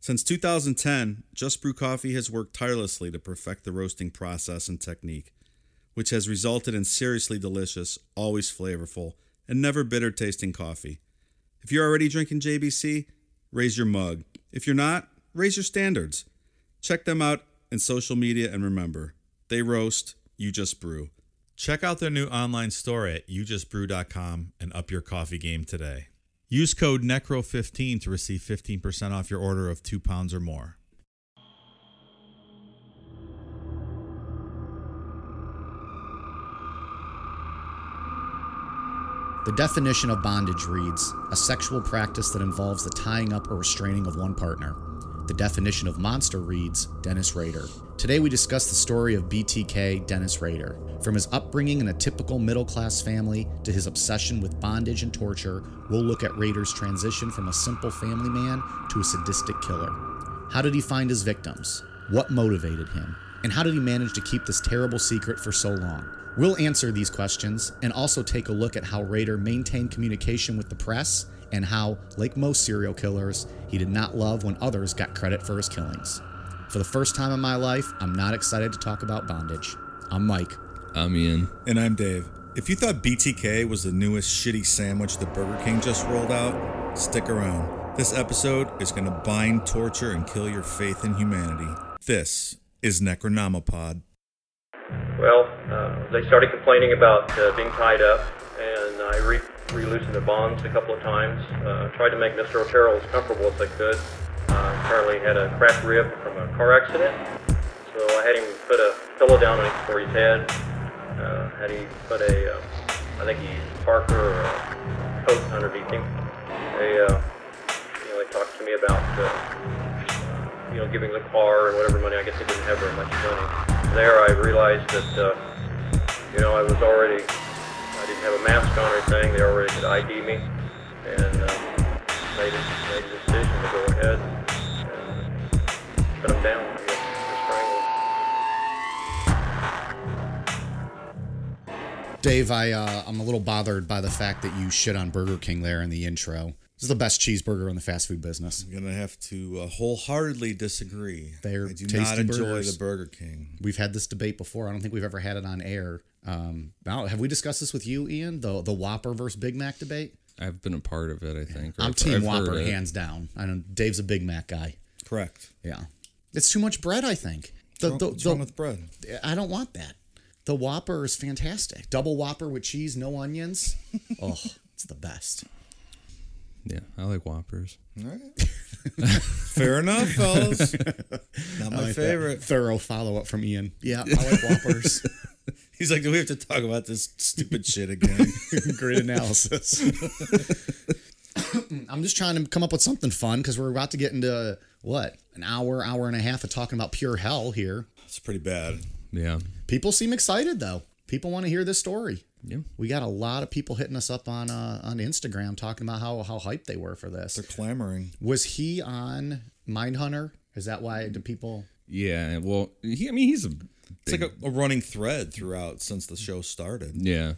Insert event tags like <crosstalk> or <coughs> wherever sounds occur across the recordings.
Since 2010, Just Brew Coffee has worked tirelessly to perfect the roasting process and technique, which has resulted in seriously delicious, always flavorful, and never bitter tasting coffee. If you're already drinking JBC, raise your mug. If you're not, raise your standards. Check them out in social media and remember, they roast, you just brew. Check out their new online store at youjustbrew.com and up your coffee game today. Use code NECRO15 to receive 15% off your order of two pounds or more. The definition of bondage reads a sexual practice that involves the tying up or restraining of one partner. The definition of monster reads Dennis Rader. Today we discuss the story of BTK Dennis Rader. From his upbringing in a typical middle class family to his obsession with bondage and torture, we'll look at Rader's transition from a simple family man to a sadistic killer. How did he find his victims? What motivated him? And how did he manage to keep this terrible secret for so long? We'll answer these questions and also take a look at how Rader maintained communication with the press and how, like most serial killers, he did not love when others got credit for his killings. For the first time in my life, I'm not excited to talk about bondage. I'm Mike. I'm Ian. And I'm Dave. If you thought BTK was the newest shitty sandwich that Burger King just rolled out, stick around. This episode is going to bind, torture, and kill your faith in humanity. This is Necronomipod. Well, uh, they started complaining about uh, being tied up, and I re- re-loosened the bonds a couple of times. Uh, tried to make Mr. Otero as comfortable as I could. Uh, apparently had a cracked rib from a car accident, so I had him put a pillow down for his head. Uh, had him put a, uh, I think he used Parker or a coat underneath him. They, uh, you know, they talked to me about, uh, you know, giving the car and whatever money. I guess they didn't have very much money there I realized that, uh, you know, I was already, I didn't have a mask on or anything. They already could ID me. And uh, made, a, made a decision to go ahead and put them down. Dave, I uh, I'm a little bothered by the fact that you shit on Burger King there in the intro. This is the best cheeseburger in the fast food business. I'm gonna have to uh, wholeheartedly disagree. They're I do tasty not enjoy burgers. the Burger King. We've had this debate before. I don't think we've ever had it on air. Um, now, have we discussed this with you, Ian? The the Whopper versus Big Mac debate. I've been a part of it, I think. or I'm I've- Team I've Whopper, hands down. I know Dave's a Big Mac guy. Correct. Yeah, it's too much bread. I think. The, What's the, what's the- wrong with bread? I don't want that. The Whopper is fantastic. Double Whopper with cheese, no onions. <laughs> oh, it's the best. Yeah, I like Whoppers. All right. <laughs> Fair enough, fellas. <laughs> Not my like favorite. Thorough follow up from Ian. Yeah, I like Whoppers. <laughs> He's like, do we have to talk about this stupid shit again? Great analysis. I'm just trying to come up with something fun because we're about to get into what an hour, hour and a half of talking about pure hell here. It's pretty bad. Yeah. People seem excited though. People want to hear this story. Yeah. We got a lot of people hitting us up on uh, on Instagram talking about how how hyped they were for this. They're clamoring. Was he on Mindhunter? Is that why do people? Yeah. Well, he, I mean, he's a. It's like a, a running thread throughout since the show started. Yeah.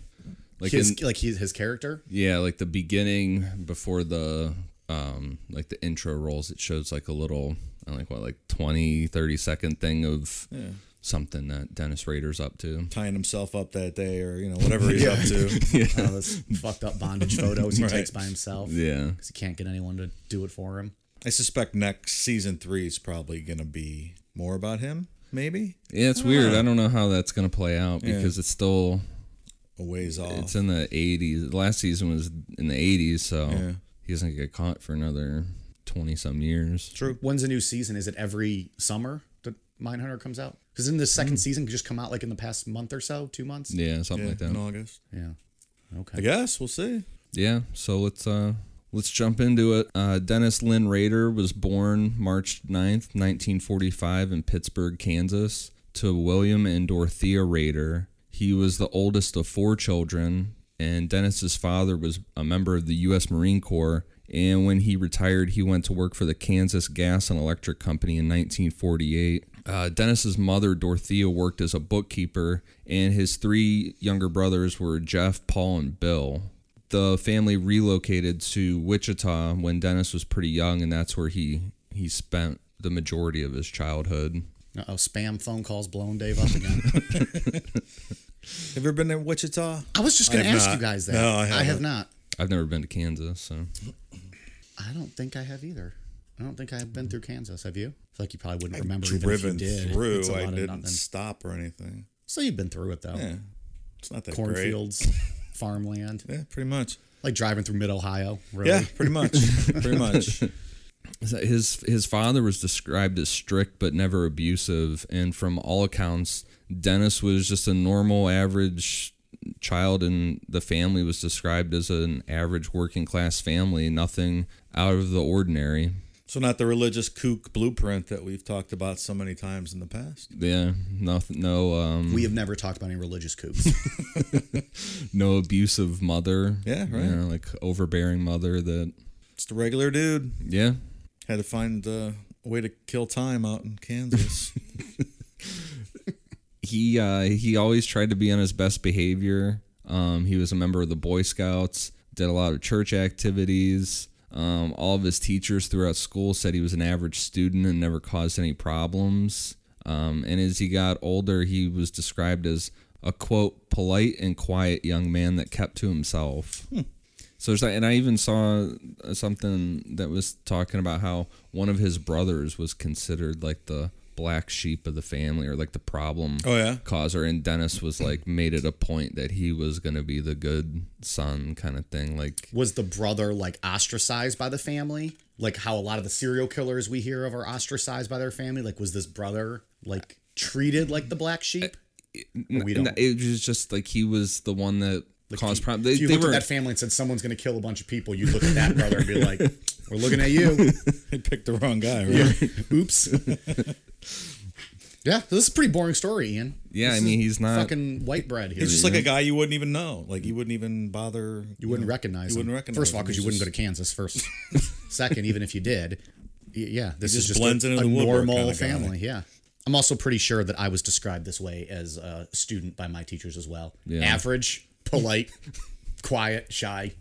Like his in, like his, his character. yeah, like the beginning before the um like the intro rolls, it shows like a little I don't like what like 20 30 second thing of something that Dennis Rader's up to. Tying himself up that day or, you know, whatever he's up to. <laughs> All uh, those fucked up bondage photos he <laughs> Right. takes by himself. Yeah. because he can't get anyone to do it for him. I suspect next season three is probably going to be more about him, maybe? Yeah, it's uh, weird. I don't know how that's going to play out Yeah. because it's still A ways off. it's in the 80s. Last season was in the 80s, so Yeah. he doesn't get caught for another 20 some years. True. When's the new season? Is it every summer that Mindhunter comes out? Because in the second season could just come out like in the past month or so, two months. Yeah, something Yeah, like that. in August. Yeah. Okay. I guess. We'll see. Yeah, so let's uh let's jump into it. Uh, Dennis Lynn Rader was born March 9th, 1945 in Pittsburg, Kansas, to William and Dorothea Rader. He was the oldest of four children, and Dennis's father was a member of the U.S. Marine Corps. And when he retired, he went to work for the Kansas Gas and Electric Company in 1948. Uh, Dennis's mother, Dorothea, worked as a bookkeeper, and his three younger brothers were Jeff, Paul, and Bill. The family relocated to Wichita when Dennis was pretty young, and that's where he he spent the majority of his childhood. Oh, spam phone calls blowing Dave up again. <laughs> Have you ever been to Wichita? I was just going to ask not. you guys that. No, I have haven't. not. I've never been to Kansas, so I don't think I have either. I don't think I've been through Kansas. Have you? I feel like you probably wouldn't remember even if driven you did. through. It's a I lot of didn't stop or anything. So you've been through it though. Yeah, it's not that. Cornfields, <laughs> farmland, Yeah, pretty much. like driving through Mid Ohio. Really? Yeah, pretty much. <laughs> pretty much. his his father was described as strict but never abusive, and from all accounts, Dennis was just a normal, average child, and the family was described as an average working class family, nothing out of the ordinary. So not the religious kook blueprint that we've talked about so many times in the past. Yeah, nothing, no, um, We have never talked about any religious coups. <laughs> <laughs> no abusive mother. Yeah, right. You know, like overbearing mother that, Just a regular dude. yeah, Had to find uh, a way to kill time out in Kansas. <laughs> he uh, he always tried to be on his best behavior. Um, he was a member of the Boy Scouts, did a lot of church activities. Um, all of his teachers throughout school said he was an average student and never caused any problems. Um, and as he got older, he was described as a quote polite and quiet young man that kept to himself. So there's that, and I even saw something that was talking about how one of his brothers was considered like the black sheep of the family or like the problem Oh, yeah? causer, and Dennis was like made it a point that he was gonna be the good son kind of thing. Like Was the brother like ostracized by the family? Like how a lot of the serial killers we hear of are ostracized by their family? Like was this brother like treated like the black sheep? Uh, or we don't. it was just like he was the one that caused problems. They, if you they looked were at that family and said someone's going to kill a bunch of people, you'd look at that brother and be like, <laughs> "We're looking at you." He picked the wrong guy, right? <laughs> Oops. <laughs> yeah, this is a pretty boring story, Ian. yeah. This I mean, he's not. fucking white bread here. He's just like a guy you wouldn't even know. Like you wouldn't even bother. you wouldn't know, recognize You him. wouldn't recognize. First of all, because you He's wouldn't go to Kansas. First, second, even if you did, yeah, this is just just blends a, into a the normal kinda guy. family. Yeah. I'm also pretty sure that I was described this way as a student by my teachers as well. Yeah. Average, polite, <laughs> quiet, shy.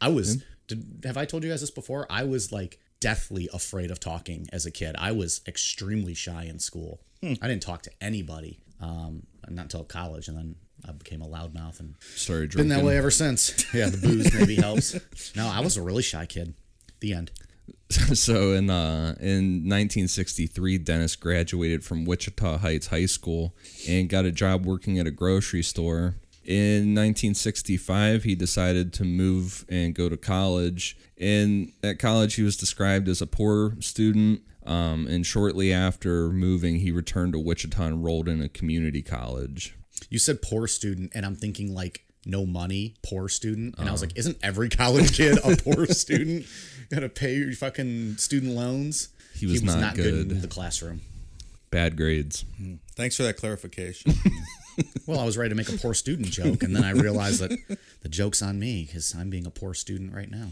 I was. Did, have I told you guys this before? I was like deathly afraid of talking as a kid. I was extremely shy in school. Hmm. I didn't talk to anybody, um, not until college, and then I became a loudmouth and started drinking. been that way ever since. <laughs> Yeah, the booze maybe helps. No, I was a really shy kid. The end. <laughs> so in uh, in 1963, Dennis graduated from Wichita Heights High School and got a job working at a grocery store. In 1965, he decided to move and go to college. And at college, he was described as a poor student. Um, and shortly after moving, he returned to Wichita and enrolled in a community college. You said poor student, and I'm thinking like no money, poor student. And I was like, isn't every college kid a poor student? <laughs> Gotta pay your fucking student loans. He was not good in the classroom. Bad grades. Thanks for that clarification. <laughs> Well, I was ready to make a poor student joke, and then I realized that the joke's on me because I'm being a poor student right now.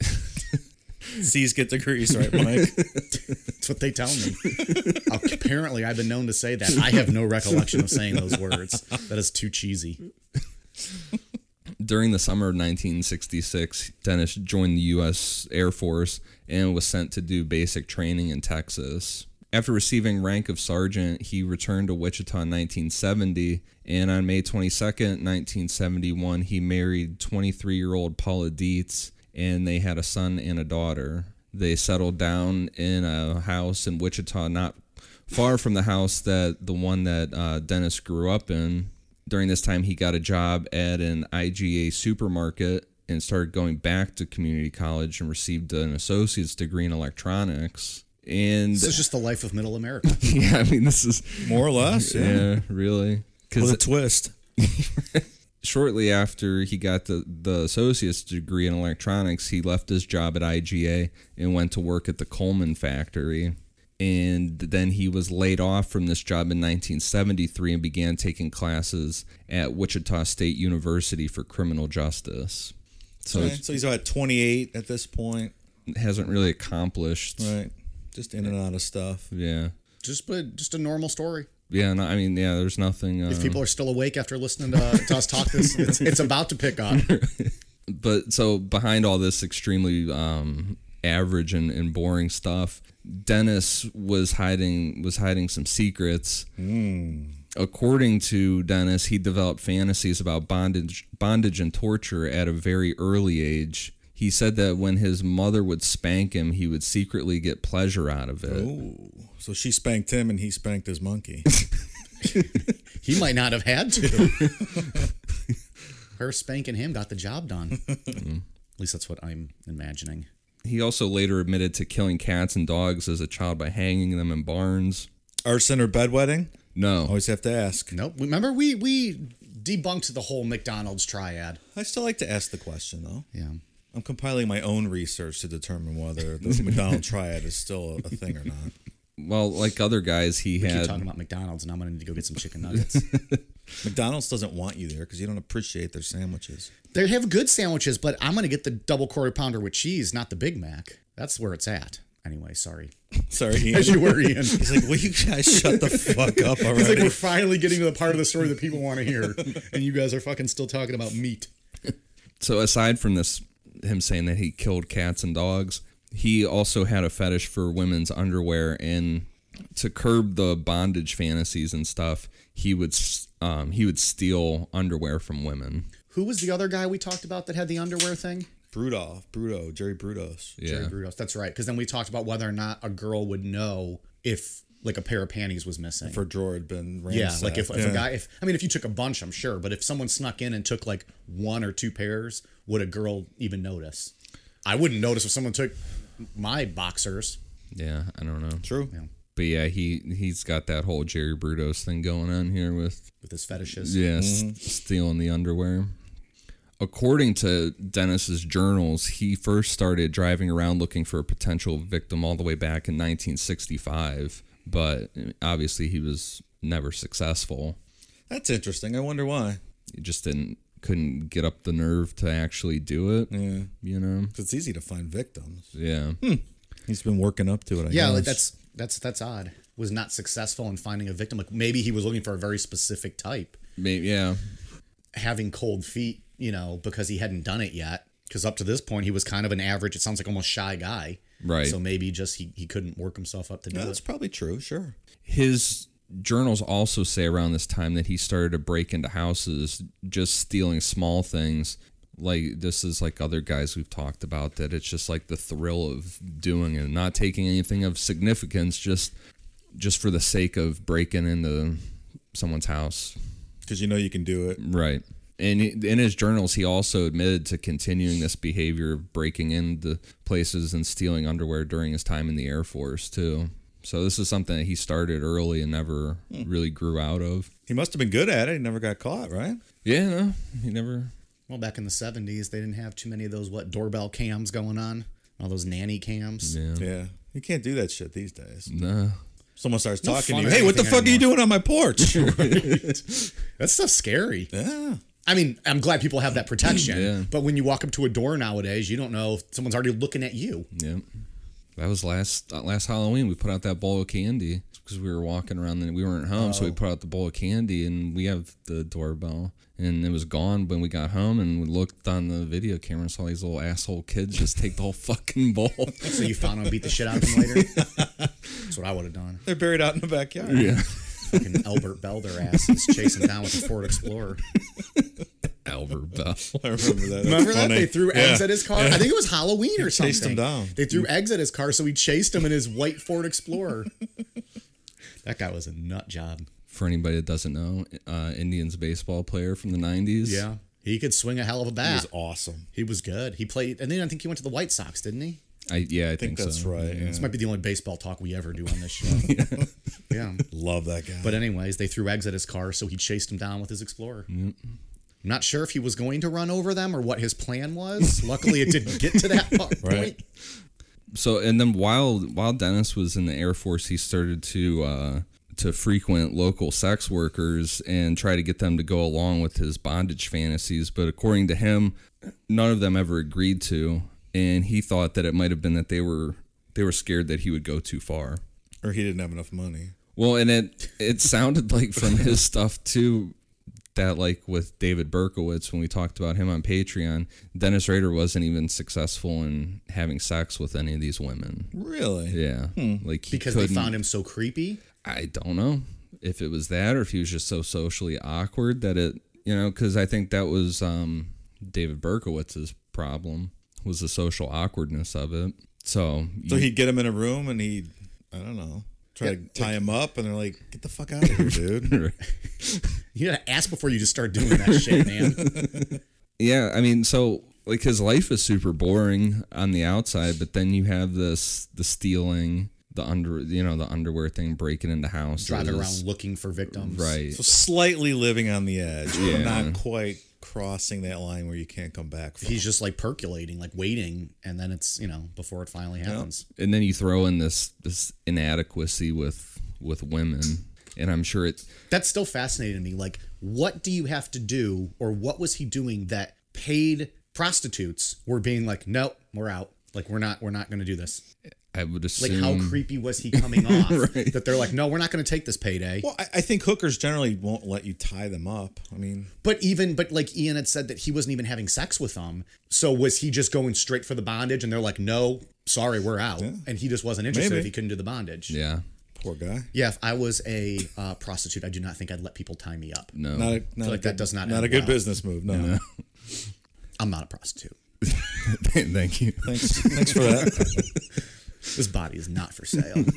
<laughs> C's get degrees, right, Mike? That's what they tell me. Apparently, I've been known to say that. I have no recollection of saying those words. That is too cheesy. During the summer of 1966, Dennis joined the U.S. Air Force and was sent to do basic training in Texas. After receiving rank of sergeant, he returned to Wichita in 1970, and on May 22nd, 1971, he married 23-year-old Paula Dietz, and they had a son and a daughter. They settled down in a house in Wichita, not far from the house that the one that uh, Dennis grew up in. During this time, he got a job at an IGA supermarket and started going back to community college and received an associate's degree in electronics. And This is just the life of middle America. <laughs> yeah, I mean, this is More or less. <laughs> Yeah. yeah, really With a twist. <laughs> shortly after he got the, the associate's degree in electronics, he left his job at IGA and went to work at the Coleman factory. and then he was laid off from this job in 1973 and began taking classes at Wichita State University for criminal justice. So Right, So he's about 28 at this point. hasn't really accomplished. Right. Just in and out of stuff. Yeah. Just but just a normal story. Yeah, no, I mean, yeah, there's nothing. Uh, If people are still awake after listening to, to us talk this, it's, <laughs> it's about to pick up. <laughs> but so behind all this extremely um, average and, and boring stuff, Dennis was hiding was hiding some secrets. According to Dennis, he developed fantasies about bondage, bondage and torture at a very early age. He said that when his mother would spank him, he would secretly get pleasure out of it. Ooh. So she spanked him and he spanked his monkey. <laughs> He might not have had to. Her spanking him got the job done. At least that's what I'm imagining. He also later admitted to killing cats and dogs as a child by hanging them in barns. Arson or bedwetting? No, Always have to ask. Nope. Remember we we debunked the whole McDonald's triad. I still like to ask the question, though. Yeah. I'm compiling my own research to determine whether the <laughs> McDonald triad is still a thing or not. well, like other guys, he Keep had talking about McDonald's, and I'm gonna need to go get some chicken nuggets. <laughs> McDonald's doesn't want you there because you don't appreciate their sandwiches. they have good sandwiches, but I'm gonna get the double quarter pounder with cheese, not the Big Mac. That's where it's at. Anyway, sorry. <laughs> Sorry, Ian. As you were, Ian. He's like, will you guys shut the fuck up It's like we're finally getting to the part of the story that people want to hear, and you guys are fucking still talking about meat. so aside from this him saying that he killed cats and dogs he also had a fetish for women's underwear and to curb the bondage fantasies and stuff he would um, he would steal underwear from women Who was the other guy we talked about that had the underwear thing? Brudoff, Brudo, Jerry Brudos. yeah Jerry Brudos. That's right. Because then we talked about whether or not a girl would know if like a pair of panties was missing. If her drawer had been yeah, like if, if Yeah. a guy, if I mean, if you took a bunch, I'm sure, but if someone snuck in and took like one or two pairs, would a girl even notice? I wouldn't notice if someone took my boxers. yeah i don't know True. but yeah he he's got that whole jerry brudos thing going on here with with his fetishes. Yeah, s- mm-hmm. stealing the underwear. According to Dennis's journals, he first started driving around looking for a potential victim all the way back in 1965, but eh, obviously he was never successful. That's interesting. I wonder why. He just didn't couldn't get up the nerve to actually do it. Yeah. You know? It's easy to find victims. Yeah. Hmm. He's been working up to it. I Yeah, like that's that's that's odd. Was not successful in finding a victim. Like maybe he was looking for a very specific type. Maybe yeah. having cold feet, you know, because he hadn't done it yet. Because up to this point, he was kind of an average. It sounds like almost shy guy. Right. So maybe just he, he couldn't work himself up to do Yeah, that's it. probably true. Sure. His journals also say around this time that he started to break into houses just stealing small things. Like this is like other guys we've talked about that it's just like the thrill of doing it not taking anything of significance just just for the sake of breaking into someone's house. Because you know you can do it. right. And in his journals he also admitted to continuing this behavior of breaking into places and stealing underwear during his time in the air force too so this is something that he started early and never hmm. really grew out of He must have been good at it. He never got caught, right? yeah no he never Well, back in the 70s, they didn't have too many of those, what, doorbell cams going on? All those nanny cams. yeah Yeah. You can't do that shit these days. no Someone starts No talking fun to you. Hey, what the anything fuck are you doing on my porch? <laughs> <laughs> That stuff's scary. yeah. I mean, I'm glad people have that protection. Yeah. But when you walk up to a door nowadays, you don't know if someone's already looking at you. yeah that was last uh, last halloween we put out that bowl of candy because we were walking around and we weren't home so we put out the bowl of candy and we have the doorbell and it was gone when we got home and we looked on the video camera and saw these little asshole kids just take the whole fucking bowl <laughs> So you found them and beat the shit out of them later? <laughs> That's what I would have done. They're buried out in the backyard. yeah Fucking Albert Belle their asses chasing down with a Ford Explorer. <laughs> albert belle <laughs> <laughs> I remember that. Remember that? They threw Yeah. eggs at his car. I think it was Halloween or something. chased him down. They threw eggs at his car, so he chased him in his white Ford Explorer. <laughs> that guy was a nut job. for anybody that doesn't know uh, indians baseball player from the 90s Yeah, he could swing a hell of a bat. He was awesome. He was good. He played, and then I think he went to the White Sox, didn't he? I, yeah i I think, think that's so. right. Yeah. This might be the only baseball talk we ever do on this show. yeah. Love that guy. But anyways, they threw eggs at his car, so he chased him down with his Explorer. I'm not sure if he was going to run over them or what his plan was. Luckily, it didn't get to that po- <laughs> point. Right. So and then while while Dennis was in the Air Force, he started to uh, to frequent local sex workers and try to get them to go along with his bondage fantasies. But according to him, none of them ever agreed to, and he thought that it might have been that they were they were scared that he would go too far. Or he didn't have enough money. Well, and it it sounded like from his stuff too that like with David Berkowitz when we talked about him on Patreon, Dennis Rader wasn't even successful in having sex with any of these women. Really? Yeah, like he Because they found him so creepy. I don't know if it was that or if he was just so socially awkward that it, you know, because I think that was um, David Berkowitz's problem was the social awkwardness of it. So, So you- he'd get him in a room and he'd, I don't know, try to tie him up, and they're like, "Get the fuck out of here, dude." <laughs> <laughs> You gotta ask before you just start doing that shit, man. <laughs> yeah, I mean, so like his life is super boring on the outside, but then you have this the stealing, the under, you know, the underwear thing, breaking into houses, Driving around looking for victims. right? so slightly living on the edge, but Yeah. not quite crossing that line where you can't come back from. He's just like percolating, like waiting, and then it's you know before it finally happens. and then you throw in this this inadequacy with with women and i'm sure it That's still fascinating to me. Like, what do you have to do, or what was he doing that paid prostitutes were being like, no, we're out. Like, we're not, we're not going to do this. I would Like, how creepy was he coming <laughs> off that they're like, no, we're not going to take this payday. well, I, I think hookers generally won't let you tie them up. I mean, But even, but like Ian had said that he wasn't even having sex with them. So was he just going straight for the bondage? And they're like, no, sorry, we're out. And he just wasn't interested Maybe. if he couldn't do the bondage. yeah poor guy. Yeah, if I was a uh, prostitute, I do not think I'd let people tie me up. no Not a, not a like good, that does not not end a good well. business move. No. I'm not a prostitute. <laughs> thank you Thanks, thanks for that. <laughs> This body is not for sale. <laughs>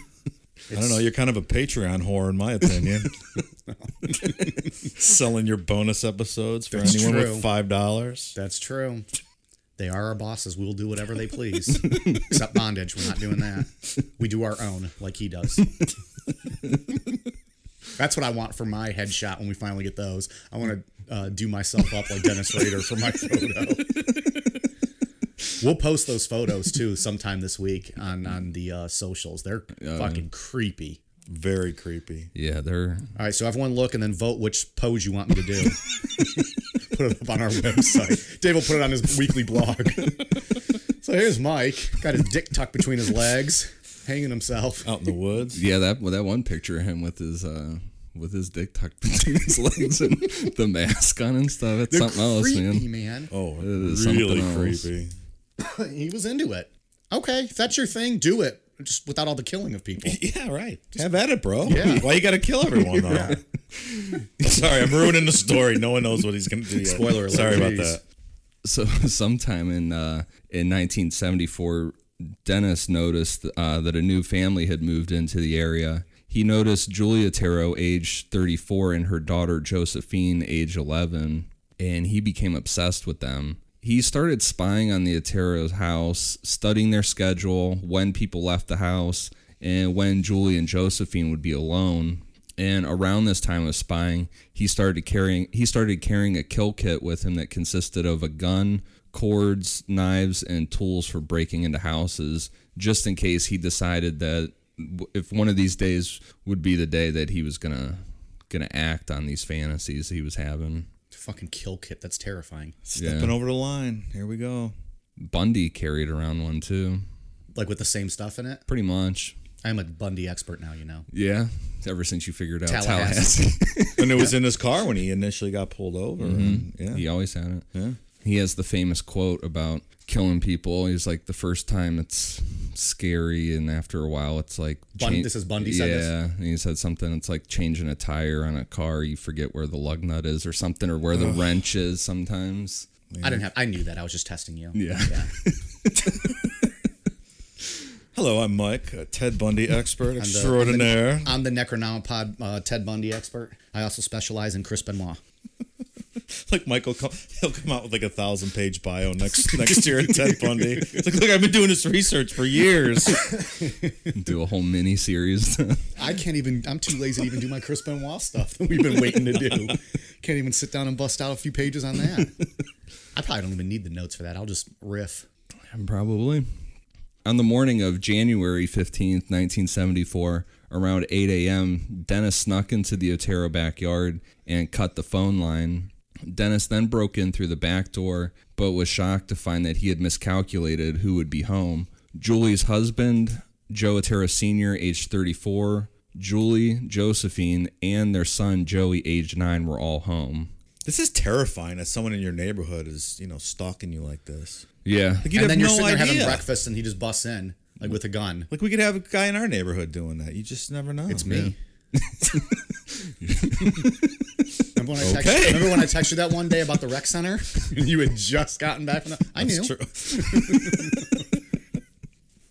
I don't know. You're kind of a Patreon whore, in my opinion. <laughs> Selling your bonus episodes for That's anyone true. with five dollars. That's true. They are our bosses. We'll do whatever they please. Except bondage. We're not doing that. We do our own, like he does. That's what I want for my headshot when we finally get those. I want to uh, do myself up like Dennis Rader for my photo. We'll post those photos too <laughs> sometime this week on on the uh, socials. They're fucking creepy. Very creepy. yeah they're All right, so everyone look and then vote which pose you want me to do. <laughs> put it up on our website. Dave will put it on his weekly blog. <laughs> so here's Mike, got his dick tucked between his legs, hanging himself. Out in the woods. yeah that that one picture of him with his uh with his dick tucked between his legs and the mask on and stuff it's They're something else man man. Oh, is really something else. creepy. <coughs> He was into it. Okay, if that's your thing, do it. Just without all the killing of people. <laughs> Yeah, right. Have at it, bro. Yeah. Why you got to kill everyone though? <laughs> Sorry, I'm ruining the story. No one knows what he's gonna do yet. Spoiler alert, Sorry about jeez. that. so <laughs> sometime in uh, in 1974, Dennis noticed uh, that a new family had moved into the area. He noticed Julie Otero, age 34, and her daughter Josephine, age 11, and he became obsessed with them. He started spying on the Otero's house, studying their schedule, when people left the house, and when Julie and Josephine would be alone. And around this time of spying, he started carrying he started carrying a kill kit with him that consisted of a gun, cords, knives, and tools for breaking into houses, just in case he decided that if one of these days would be the day that he was gonna gonna act on these fantasies he was having. Fucking kill kit. That's terrifying. Stepping over the line. Here we go. Bundy carried around one too, Like with the same stuff in it. pretty much. I'm a Bundy expert now, you know. Yeah, ever since you figured out Tallahassee. Tallahassee. <laughs> And it was in his car when he initially got pulled over. Mm-hmm. and- yeah. He always had it. Yeah. He has the famous quote about killing people. He's like, the first time it's scary, and after a while, it's like. Bun- this is Bundy said Yeah, this? and he said something. It's like changing a tire on a car. You forget where the lug nut is, or something, or where the wrench is. Sometimes. I didn't have. I knew that. I was just testing you. Yeah. <laughs> Hello, I'm Mike, a Ted Bundy expert <laughs> extraordinaire. I'm the Necronomicon uh, Ted Bundy expert. I also specialize in Chris Benoit. Like Michael, he'll come out with like a thousand page bio next next year at Ted Bundy. It's like, look, I've been doing this research for years. <laughs> Do a whole mini series. <laughs> I can't even. I'm too lazy to even do my Chris Benoit stuff that we've been waiting to do. Can't even sit down and bust out a few pages on that. <laughs> I probably don't even need the notes for that. I'll just riff. Probably. On the morning of January 15th, 1974, around 8 a.m., Dennis snuck into the Otero backyard and cut the phone line. Dennis then broke in through the back door, but was shocked to find that he had miscalculated who would be home. Julie's husband, Joe Otero Sr., aged 34, Julie, Josephine, and their son, Joey, aged 9, were all home. This is terrifying as someone in your neighborhood is, you know, stalking you like this. Yeah. Like you'd and have then you're no sitting there having breakfast, and he just busts in like with a gun. Like we could have a guy in our neighborhood doing that. You just never know. It's me. Remember, when I text, Okay. remember when I texted you that one day about the rec center? <laughs> and you had just gotten back from that? I knew. True. <laughs>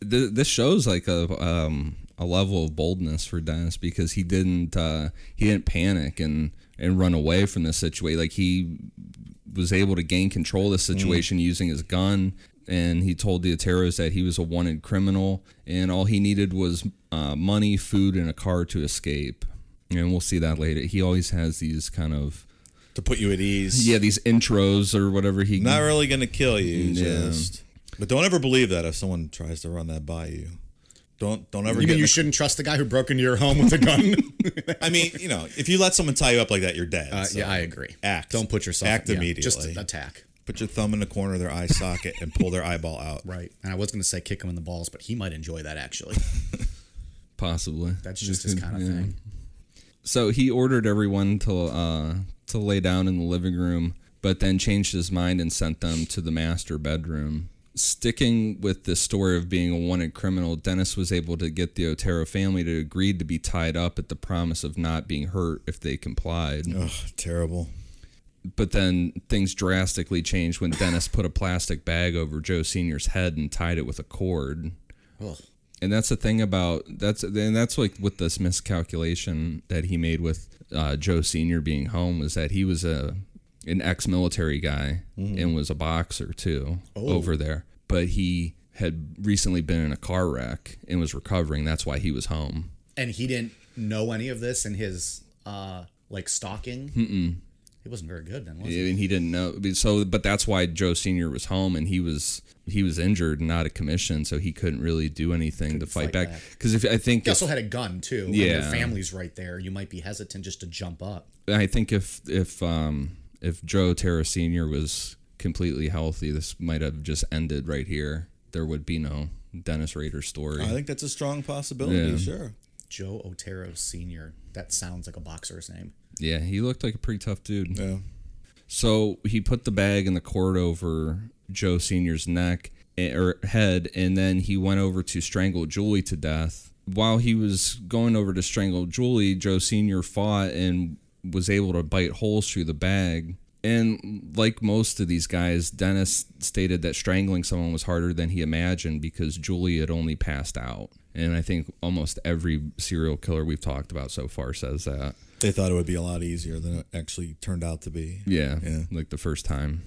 this shows like a um, a level of boldness for Dennis because he didn't uh, he didn't panic and and run away from the situation. Like he was able to gain control of the situation using his gun. And he told the Oteros that he was a wanted criminal, and all he needed was uh, money, food, and a car to escape. And we'll see that later. He always has these kind of to put you at ease. yeah these intros or whatever he Not really going to kill you. Yeah. Just. But don't ever believe that if someone tries to run that by you. Don't don't ever You get. mean you a- shouldn't trust the guy who broke into your home with a gun? <laughs> I mean, you know, if you let someone tie you up like that, you're dead. uh, So yeah, I agree. Act. Don't put yourself. Act yeah, immediately. Just attack. Put your thumb in the corner of their eye socket and pull their eyeball out. Right. And I was going to say kick him in the balls, but he might enjoy that actually. <laughs> possibly. That's just his kind of thing. So he ordered everyone to uh, to lay down in the living room, but then changed his mind and sent them to the master bedroom. Sticking with the story of being a wanted criminal, Dennis was able to get the Otero family to agree to be tied up at the promise of not being hurt if they complied. Ugh, terrible. But then things drastically changed when Dennis put a plastic bag over Joe Senior's head and tied it with a cord. Ugh. And that's the thing about that's and that's like with this miscalculation that he made with uh, Joe Senior being home was that he was a an ex-military guy and was a boxer too over there, but he had recently been in a car wreck and was recovering. That's why he was home. And he didn't know any of this in his uh like stalking. Mm-mm. He wasn't very good then, was he? and he didn't know so but that's why joe senior was home and he was he was injured and out of commission so he couldn't really do anything to fight, fight back back. because if i think He if, also had a gun too. and your Yeah. family's right there. You might be hesitant just to jump up. i think if if um if joe otero senior was completely healthy this might have just ended right here there would be no dennis rader story I think that's a strong possibility. Yeah. Sure. Joe Otero Sr. That sounds like a boxer's name. yeah he looked like a pretty tough dude Yeah. So he put the bag and the cord over Joe Senior's neck eh, or head, and then he went over to strangle Julie to death. While he was going over to strangle Julie, Joe Senior fought and was able to bite holes through the bag. And like most of these guys, Dennis stated that strangling someone was harder than he imagined because Julie had only passed out. And I think almost every serial killer we've talked about so far says that. They thought it would be a lot easier than it actually turned out to be. Yeah, Yeah. like the first time.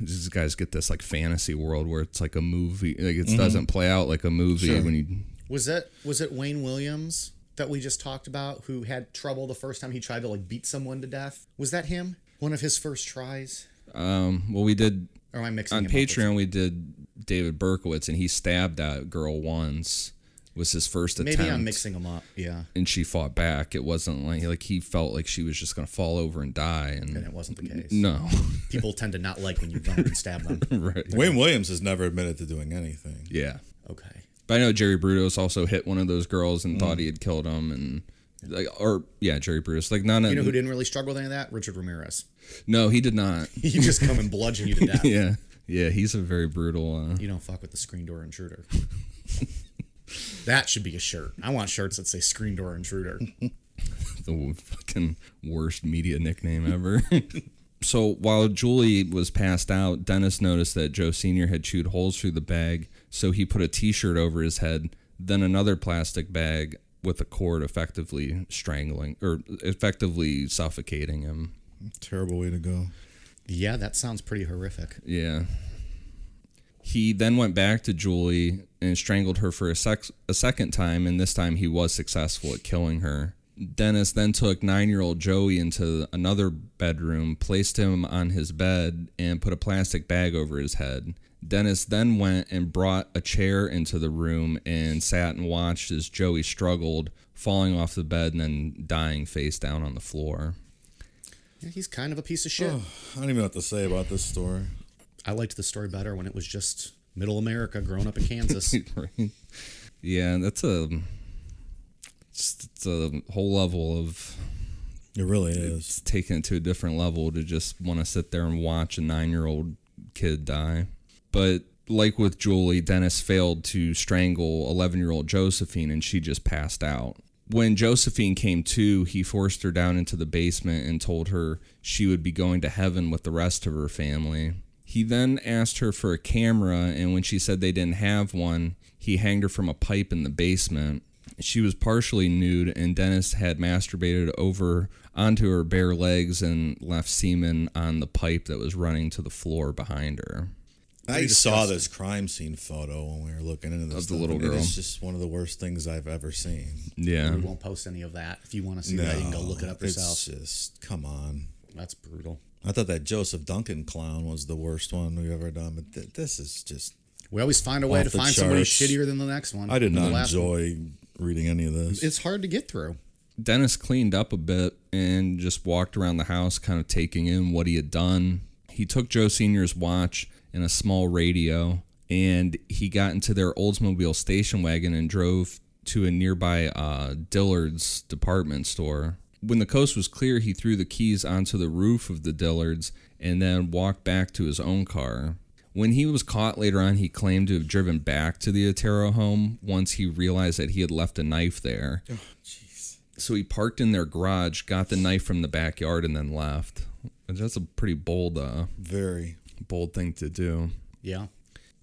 These guys get this like fantasy world where it's like a movie. Like it doesn't play out like a movie Sure. when you. Was that was it Wayne Williams that we just talked about who had trouble the first time he tried to like beat someone to death? Was that him? One of his first tries? Um, well, we did Or am I mixing on him up Patreon. We did David Berkowitz, and he stabbed that girl once. Was his first attempt. Maybe I'm mixing them up. Yeah, And she fought back. It wasn't like like he felt like she was just gonna fall over and die. And, and it wasn't the case. no, <laughs> People tend to not like when you run and stab them. <laughs> right? Wayne Williams has never admitted to doing anything. Yeah. Okay. But I know Jerry Brudos also hit one of those girls and thought he had killed him, and like, or yeah, Jerry Brudos. Like none of You know who didn't really struggle with any of that? Richard Ramirez. no, he did not. <laughs> He just come and bludgeon you to death. yeah, yeah, he's a very brutal. Uh, You don't fuck with the screen door intruder. That should be a shirt. I want shirts that say screen door intruder. <laughs> the fucking worst media nickname ever. <laughs> so while Julie was passed out, Dennis noticed that Joe Sr. had chewed holes through the bag, so he put a t shirt over his head, then another plastic bag with a cord effectively strangling or effectively suffocating him. Terrible way to go. Yeah, that sounds pretty horrific. Yeah. He then went back to Julie and strangled her for a, sex, a second time, and this time he was successful at killing her. Dennis then took nine year old Joey into another bedroom, placed him on his bed, and put a plastic bag over his head. Dennis then went and brought a chair into the room and sat and watched as Joey struggled, falling off the bed and then dying face down on the floor. Yeah, he's kind of a piece of shit. Oh, <sighs> I don't even know what to say about this story. I liked the story better when it was just middle America growing up in Kansas. <laughs> right? Yeah, that's a it's, it's a whole level of It really is. taking it to a different level to just want to sit there and watch a nine year old kid die. But like with Julie, Dennis failed to strangle 11 year old Josephine and she just passed out. When Josephine came to, he forced her down into the basement and told her she would be going to heaven with the rest of her family. He then asked her for a camera, and when she said they didn't have one, he hanged her from a pipe in the basement. She was partially nude, and Dennis had masturbated over onto her bare legs and left semen on the pipe that was running to the floor behind her. I saw this crime scene photo when we were looking into this. Of the stuff, little girl. It's just one of the worst things I've ever seen. Yeah. we won't post any of that. If you want to see that, you can go look it up yourself. It's just come on. That's brutal. I thought that Joseph Duncan clown was the worst one we've ever done, but th- this is just. We always find a way to the find somebody shittier than the next one. I did than the not last one. enjoy reading any of this. It's hard to get through. Dennis cleaned up a bit and just walked around the house, kind of taking in what he had done. He took Joe Sr.'s watch and a small radio, and he got into their Oldsmobile station wagon and drove to a nearby uh, Dillard's department store. When the coast was clear, he threw the keys onto the roof of the Dillard's and then walked back to his own car. When he was caught later on, he claimed to have driven back to the Otero home once he realized that he had left a knife there. Oh, So he parked in their garage, got the knife from the backyard, and then left. That's a pretty bold, uh, Very. bold thing to do. Yeah.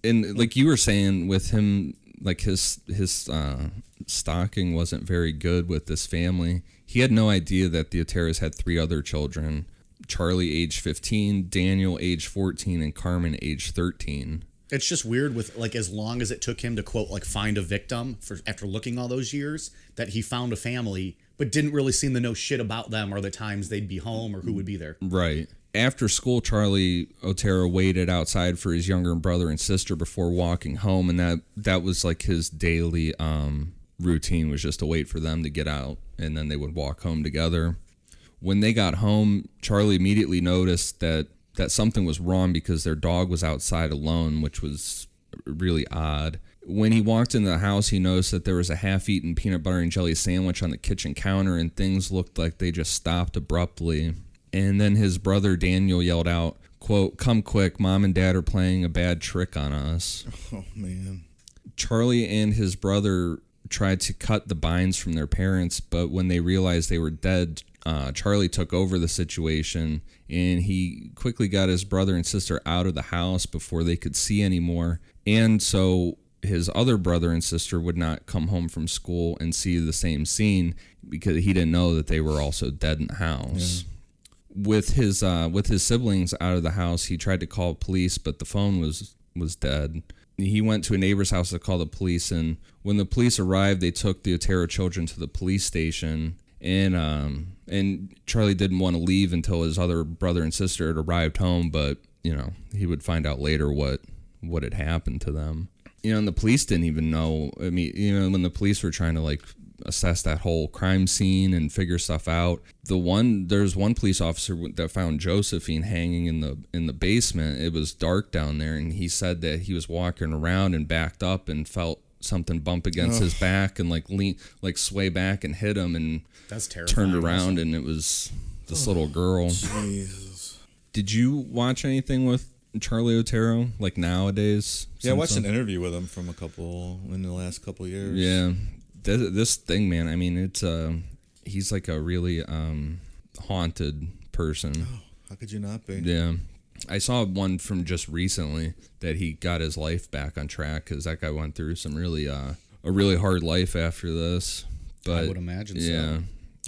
And like you were saying, with him, like his his uh, stocking wasn't very good with this family. He had no idea that the Oteros had three other children: Charlie, age fifteen, Daniel, age fourteen, and Carmen, age thirteen. It's just weird with like as long as it took him to quote like find a victim for after looking all those years that he found a family but didn't really seem to know shit about them or the times they'd be home or who would be there. Right. After school, Charlie Otero waited outside for his younger brother and sister before walking home, and that that was like his daily um, routine was just to wait for them to get out, and then they would walk home together. When they got home, Charlie immediately noticed that that something was wrong because their dog was outside alone, which was really odd. When he walked into the house, he noticed that there was a half-eaten peanut butter and jelly sandwich on the kitchen counter, and things looked like they just stopped abruptly. And then his brother Daniel yelled out, "Quote: Come quick! Mom and Dad are playing a bad trick on us." Oh man. Charlie and his brother tried to cut the binds from their parents, but when they realized they were dead, uh, Charlie took over the situation and he quickly got his brother and sister out of the house before they could see anymore. And so his other brother and sister would not come home from school and see the same scene because he didn't know that they were also dead in the house with his uh, with his siblings out of the house, he tried to call police, but the phone was was dead. He went to a neighbor's house to call the police, and when the police arrived, they took the Otero children to the police station. And um, and Charlie didn't want to leave until his other brother and sister had arrived home, but you know he would find out later what what had happened to them. You know, and the police didn't even know. I mean, you know, when the police were trying to like assess that whole crime scene and figure stuff out. The one there's one police officer that found Josephine hanging in the in the basement. It was dark down there, and he said that he was walking around and backed up and felt something bump against his back and like lean like sway back and hit him and That's terrifying. turned around and it was this little girl. Jesus. Did you watch anything with Charlie Otero like nowadays? Yeah, I watched then? an interview with him from a couple in the last couple years. Yeah, this, this thing, man. I mean, it's uh, he's like a really um haunted person. oh, How could you not be? Yeah, I saw one from just recently that he got his life back on track because that guy went through some really uh a really hard life after this. But I would imagine so. yeah,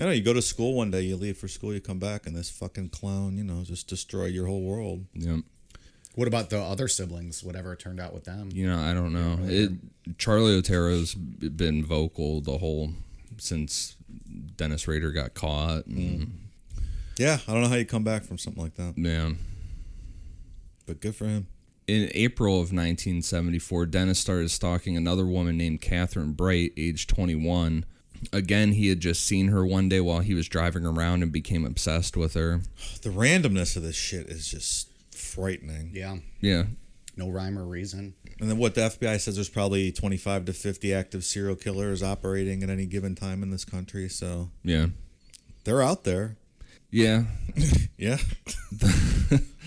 I know you go to school one day, you leave for school, you come back, and this fucking clown, you know, just destroy your whole world. Yep. What about the other siblings? Whatever it turned out with them. You know, I don't know. It Charlie Otero's been vocal the whole since Dennis Rader got caught. And, Yeah, I don't know how you come back from something like that, Yeah. But good for him. In April of 1974, Dennis started stalking another woman named Kathryn Bright, age 21. Again, he had just seen her one day while he was driving around and became obsessed with her. <sighs> The randomness of this shit is just frightening. Yeah. Yeah. No rhyme or reason. And then what the FBI says there's probably 25 to 50 active serial killers operating at any given time in this country. So Yeah. they're out there. Yeah. <laughs> Yeah. <laughs> <laughs>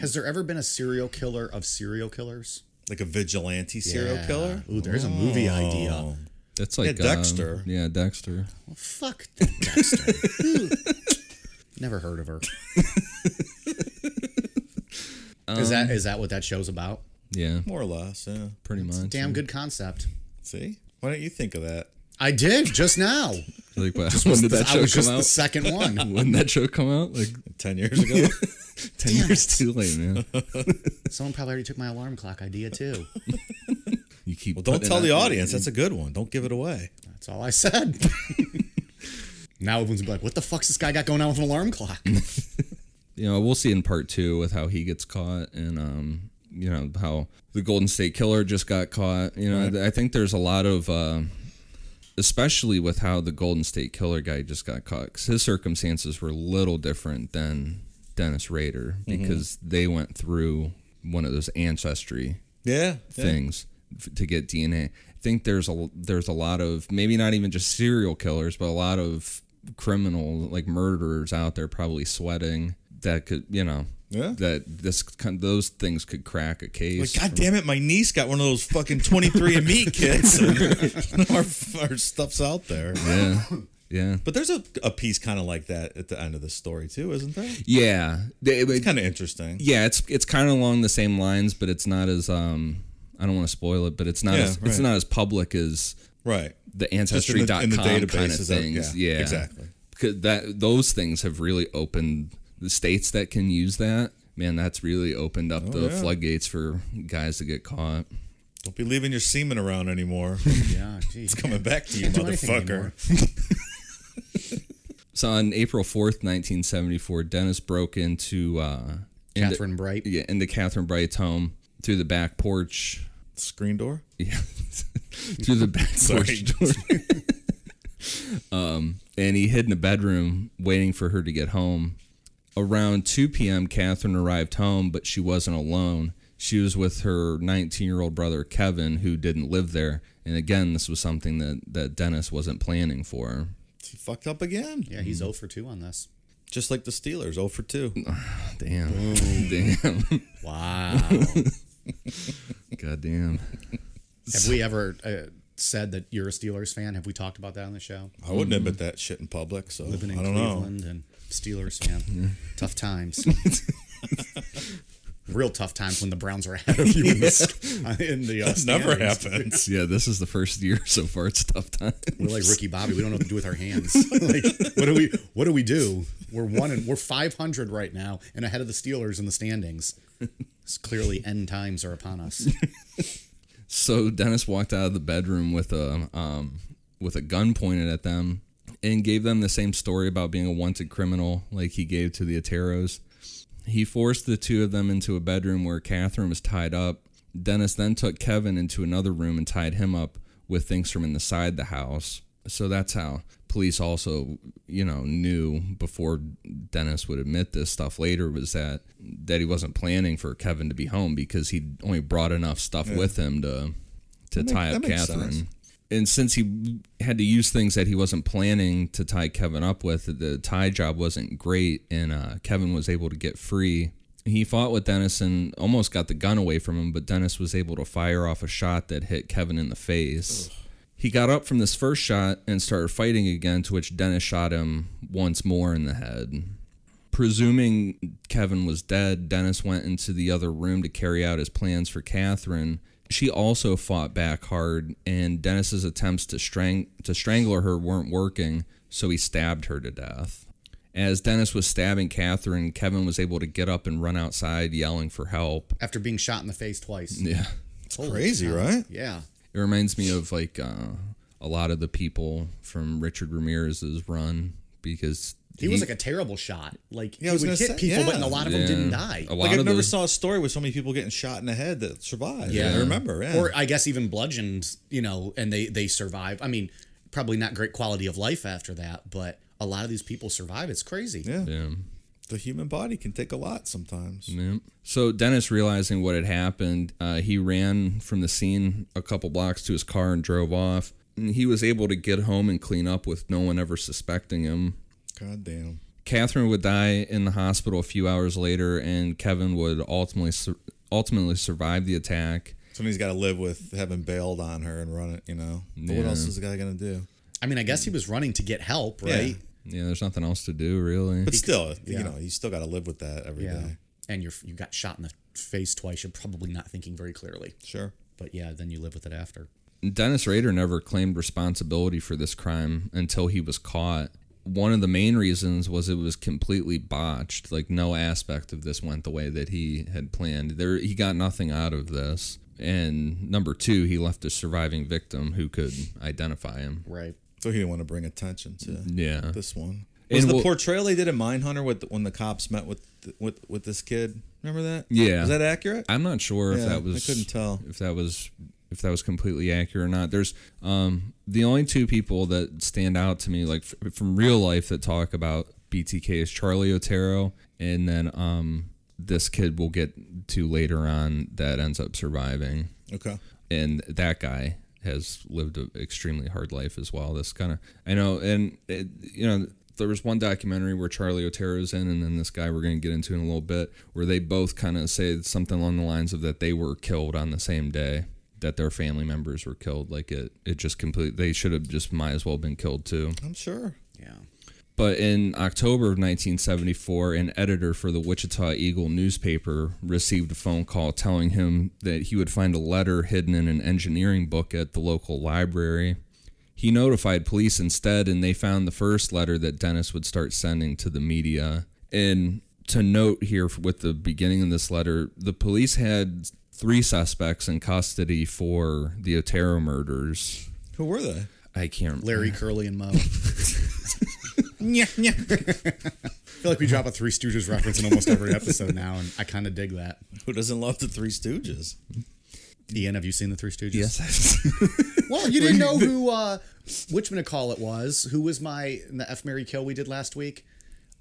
Has there ever been a serial killer of serial killers? Like a vigilante serial Yeah. killer. Ooh, there's a movie idea. Oh. That's like Yeah, um, Dexter. yeah, Dexter. Well, fuck <laughs> Dexter. Never heard of her. <laughs> is that is that what that show's about? Yeah, More or less. Yeah. pretty much. Damn good concept. See? Why don't you think of that? I did just now. Like, what, when did that I show was come just the out? second one. <laughs> When did that show come out? Like 10 years ago? Ten years too late, man. <laughs> Someone probably already took my alarm clock idea too. You keep. well, don't putting tell it the out. audience. That's a good one. Don't give it away. That's all I said. <laughs> now everyone's like, "What the fuck's this guy got going on with an alarm clock?" <laughs> you know, we'll see in part two with how he gets caught and um, you know, how the Golden State Killer just got caught. You know, I think there's a lot of uh especially with how the Golden State Killer guy just got caught cuz his circumstances were a little different than Dennis Rader mm-hmm. because they went through one of those ancestry Yeah. things f- to get DNA. I think there's a there's a lot of maybe not even just serial killers, but a lot of criminal like murderers out there probably sweating that could you know Yeah. that this kind those things could crack a case. Like, God damn it, my niece got one of those fucking 23 and me kits. <laughs> <laughs> Our, our stuff's out there. yeah, <laughs> yeah, But there's a, a piece kind of like that at the end of the story, too, isn't there? yeah. They- It's kind of interesting. yeah, it's it's kind of along the same lines, but it's not as um. I don't want to spoil it, but it's not Yeah, as it's not as public as Right. the Just in the- ancestry.com the kind of databases of- things. yeah, yeah, exactly. Because that those things have really opened the states that can use that. Man, that's really opened up the Oh, yeah. floodgates for guys to get caught. Don't be leaving your semen around anymore. yeah, geez. <laughs> It's coming back to you, Can't do anything motherfucker. <laughs> So on April fourth, nineteen seventy four, Dennis broke into uh, into- Kathryn Bright. yeah, into Kathryn Bright's home through the back porch. Screen door? Yeah, <laughs> through the back <laughs> porch door. <laughs> um, and he hid in a bedroom waiting for her to get home. Around 2 p.m., Kathryn arrived home, but she wasn't alone. She was with her 19 year old brother, Kevin, who didn't live there. And again, this was something that, that Dennis wasn't planning for. He fucked up again. Yeah, he's 0 for 2 on this. Just like the Steelers, 0 for 2. <sighs> Damn. <laughs> Damn. <laughs> Wow. <laughs> God damn. Have we ever uh, said that you're a Steelers fan? Have we talked about that on the show? I wouldn't admit that shit in public, so Living in I don't know. Cleveland and Steelers fan. Tough times. Real tough times when the Browns are ahead of <laughs> you in the, <laughs> in the uh, That's never happens. <laughs> Yeah, this is the first year so far. It's a tough time. We're like Ricky Bobby. We don't know what to do with our hands. like, what do we? What do we do? We're one and we're 500 right now, and ahead of the Steelers in the standings. It's clearly end times are upon us. So Dennis walked out of the bedroom with a um, with a gun pointed at them and gave them the same story about being a wanted criminal like he gave to the Oteros. He forced the two of them into a bedroom where Kathryn was tied up. Dennis then took Kevin into another room and tied him up with things from inside the house. So that's how police also, you know, knew before Dennis would admit this stuff later was that that he wasn't planning for Kevin to be home because he only brought enough stuff with him to to That tie make- up Kathryn. sense. And since he had to use things that he wasn't planning to tie Kevin up with, the tie job wasn't great, and uh, Kevin was able to get free. He fought with Dennis and almost got the gun away from him, but Dennis was able to fire off a shot that hit Kevin in the face. He got up from this first shot and started fighting again, to which Dennis shot him once more in the head. Presuming Kevin was dead, Dennis went into the other room to carry out his plans for Kathryn. She also fought back hard, and Dennis's attempts to, strang- to strangle her weren't working, so he stabbed her to death. As Dennis was stabbing Kathryn, Kevin was able to get up and run outside yelling for help. After being shot in the face twice. Yeah. It's crazy, right? Yeah. It reminds me of like uh, a lot of the people from Richard Ramirez's run because He, was like a terrible shot. Like Yeah, I he was would hit say, people, but a lot of Yeah. them didn't die. A lot Like I've never the- saw a story with so many people getting shot in the head that survived. Yeah. I remember. Yeah. Or I guess even bludgeoned, you know, and they they survive. I mean, probably not great quality of life after that, but a lot of these people survive. It's crazy. yeah. Yeah. The human body can take a lot sometimes. Yeah. So Dennis, realizing what had happened, uh, he ran from the scene a couple blocks to his car and drove off. And he was able to get home and clean up with no one ever suspecting him. God damn. Kathryn would die in the hospital a few hours later, and Kevin would ultimately sur- ultimately survive the attack. Somebody's got to live with having bailed on her and run it, you know. But what else is the guy going to do? I mean, I guess he was running to get help, right? Yeah, yeah there's nothing else to do really. But still, yeah. you know, you still got to live with that every day. Yeah. And you're you got shot in the face twice. You're probably not thinking very clearly. Sure. But yeah, then you live with it after. Dennis Rader never claimed responsibility for this crime until he was caught. One of the main reasons was it was completely botched. Like no aspect of this went the way that he had planned. There he got nothing out of this. And number 2, he left a surviving victim who could identify him. Right. So he didn't want to bring attention to Yeah. this one. Was And the we'll- portrayal they did in Mindhunter with when the cops met with with with this kid? Remember that? Yeah. Was that accurate? I'm not sure if that was I couldn't tell. if that was if that was completely accurate or not. There's um the only two people that stand out to me like f- from real life that talk about BTK is Charlie Otero and then um this kid we'll get to later on that ends up surviving Okay. and that guy has lived an extremely hard life as well. This kind of I know, and it, you know, there was one documentary where Charlie Otero's in, and then this guy we're going to get into in a little bit, where they both kind of say something along the lines of that they were killed on the same day that their family members were killed. Like it, it just complete. They should have just might as well been killed too. I'm sure. Yeah. But in October of 1974, an editor for the Wichita Eagle newspaper received a phone call telling him that he would find a letter hidden in an engineering book at the local library. He notified police instead, and they found the first letter that Dennis would start sending to the media. And to note here with the beginning of this letter, the police had three suspects in custody for the Otero murders. Who were they? I can't. Remember. Larry, Curly, and Moe. <laughs> Yeah, yeah. I feel like we drop a Three Stooges reference in almost every episode now, and I kind of dig that. Who doesn't love the Three Stooges? Ian, have you seen the Three Stooges? Yes. <laughs> Well, you didn't <laughs> know who uh, which one to call it was. Who was my in the F Mary Kill we did last week?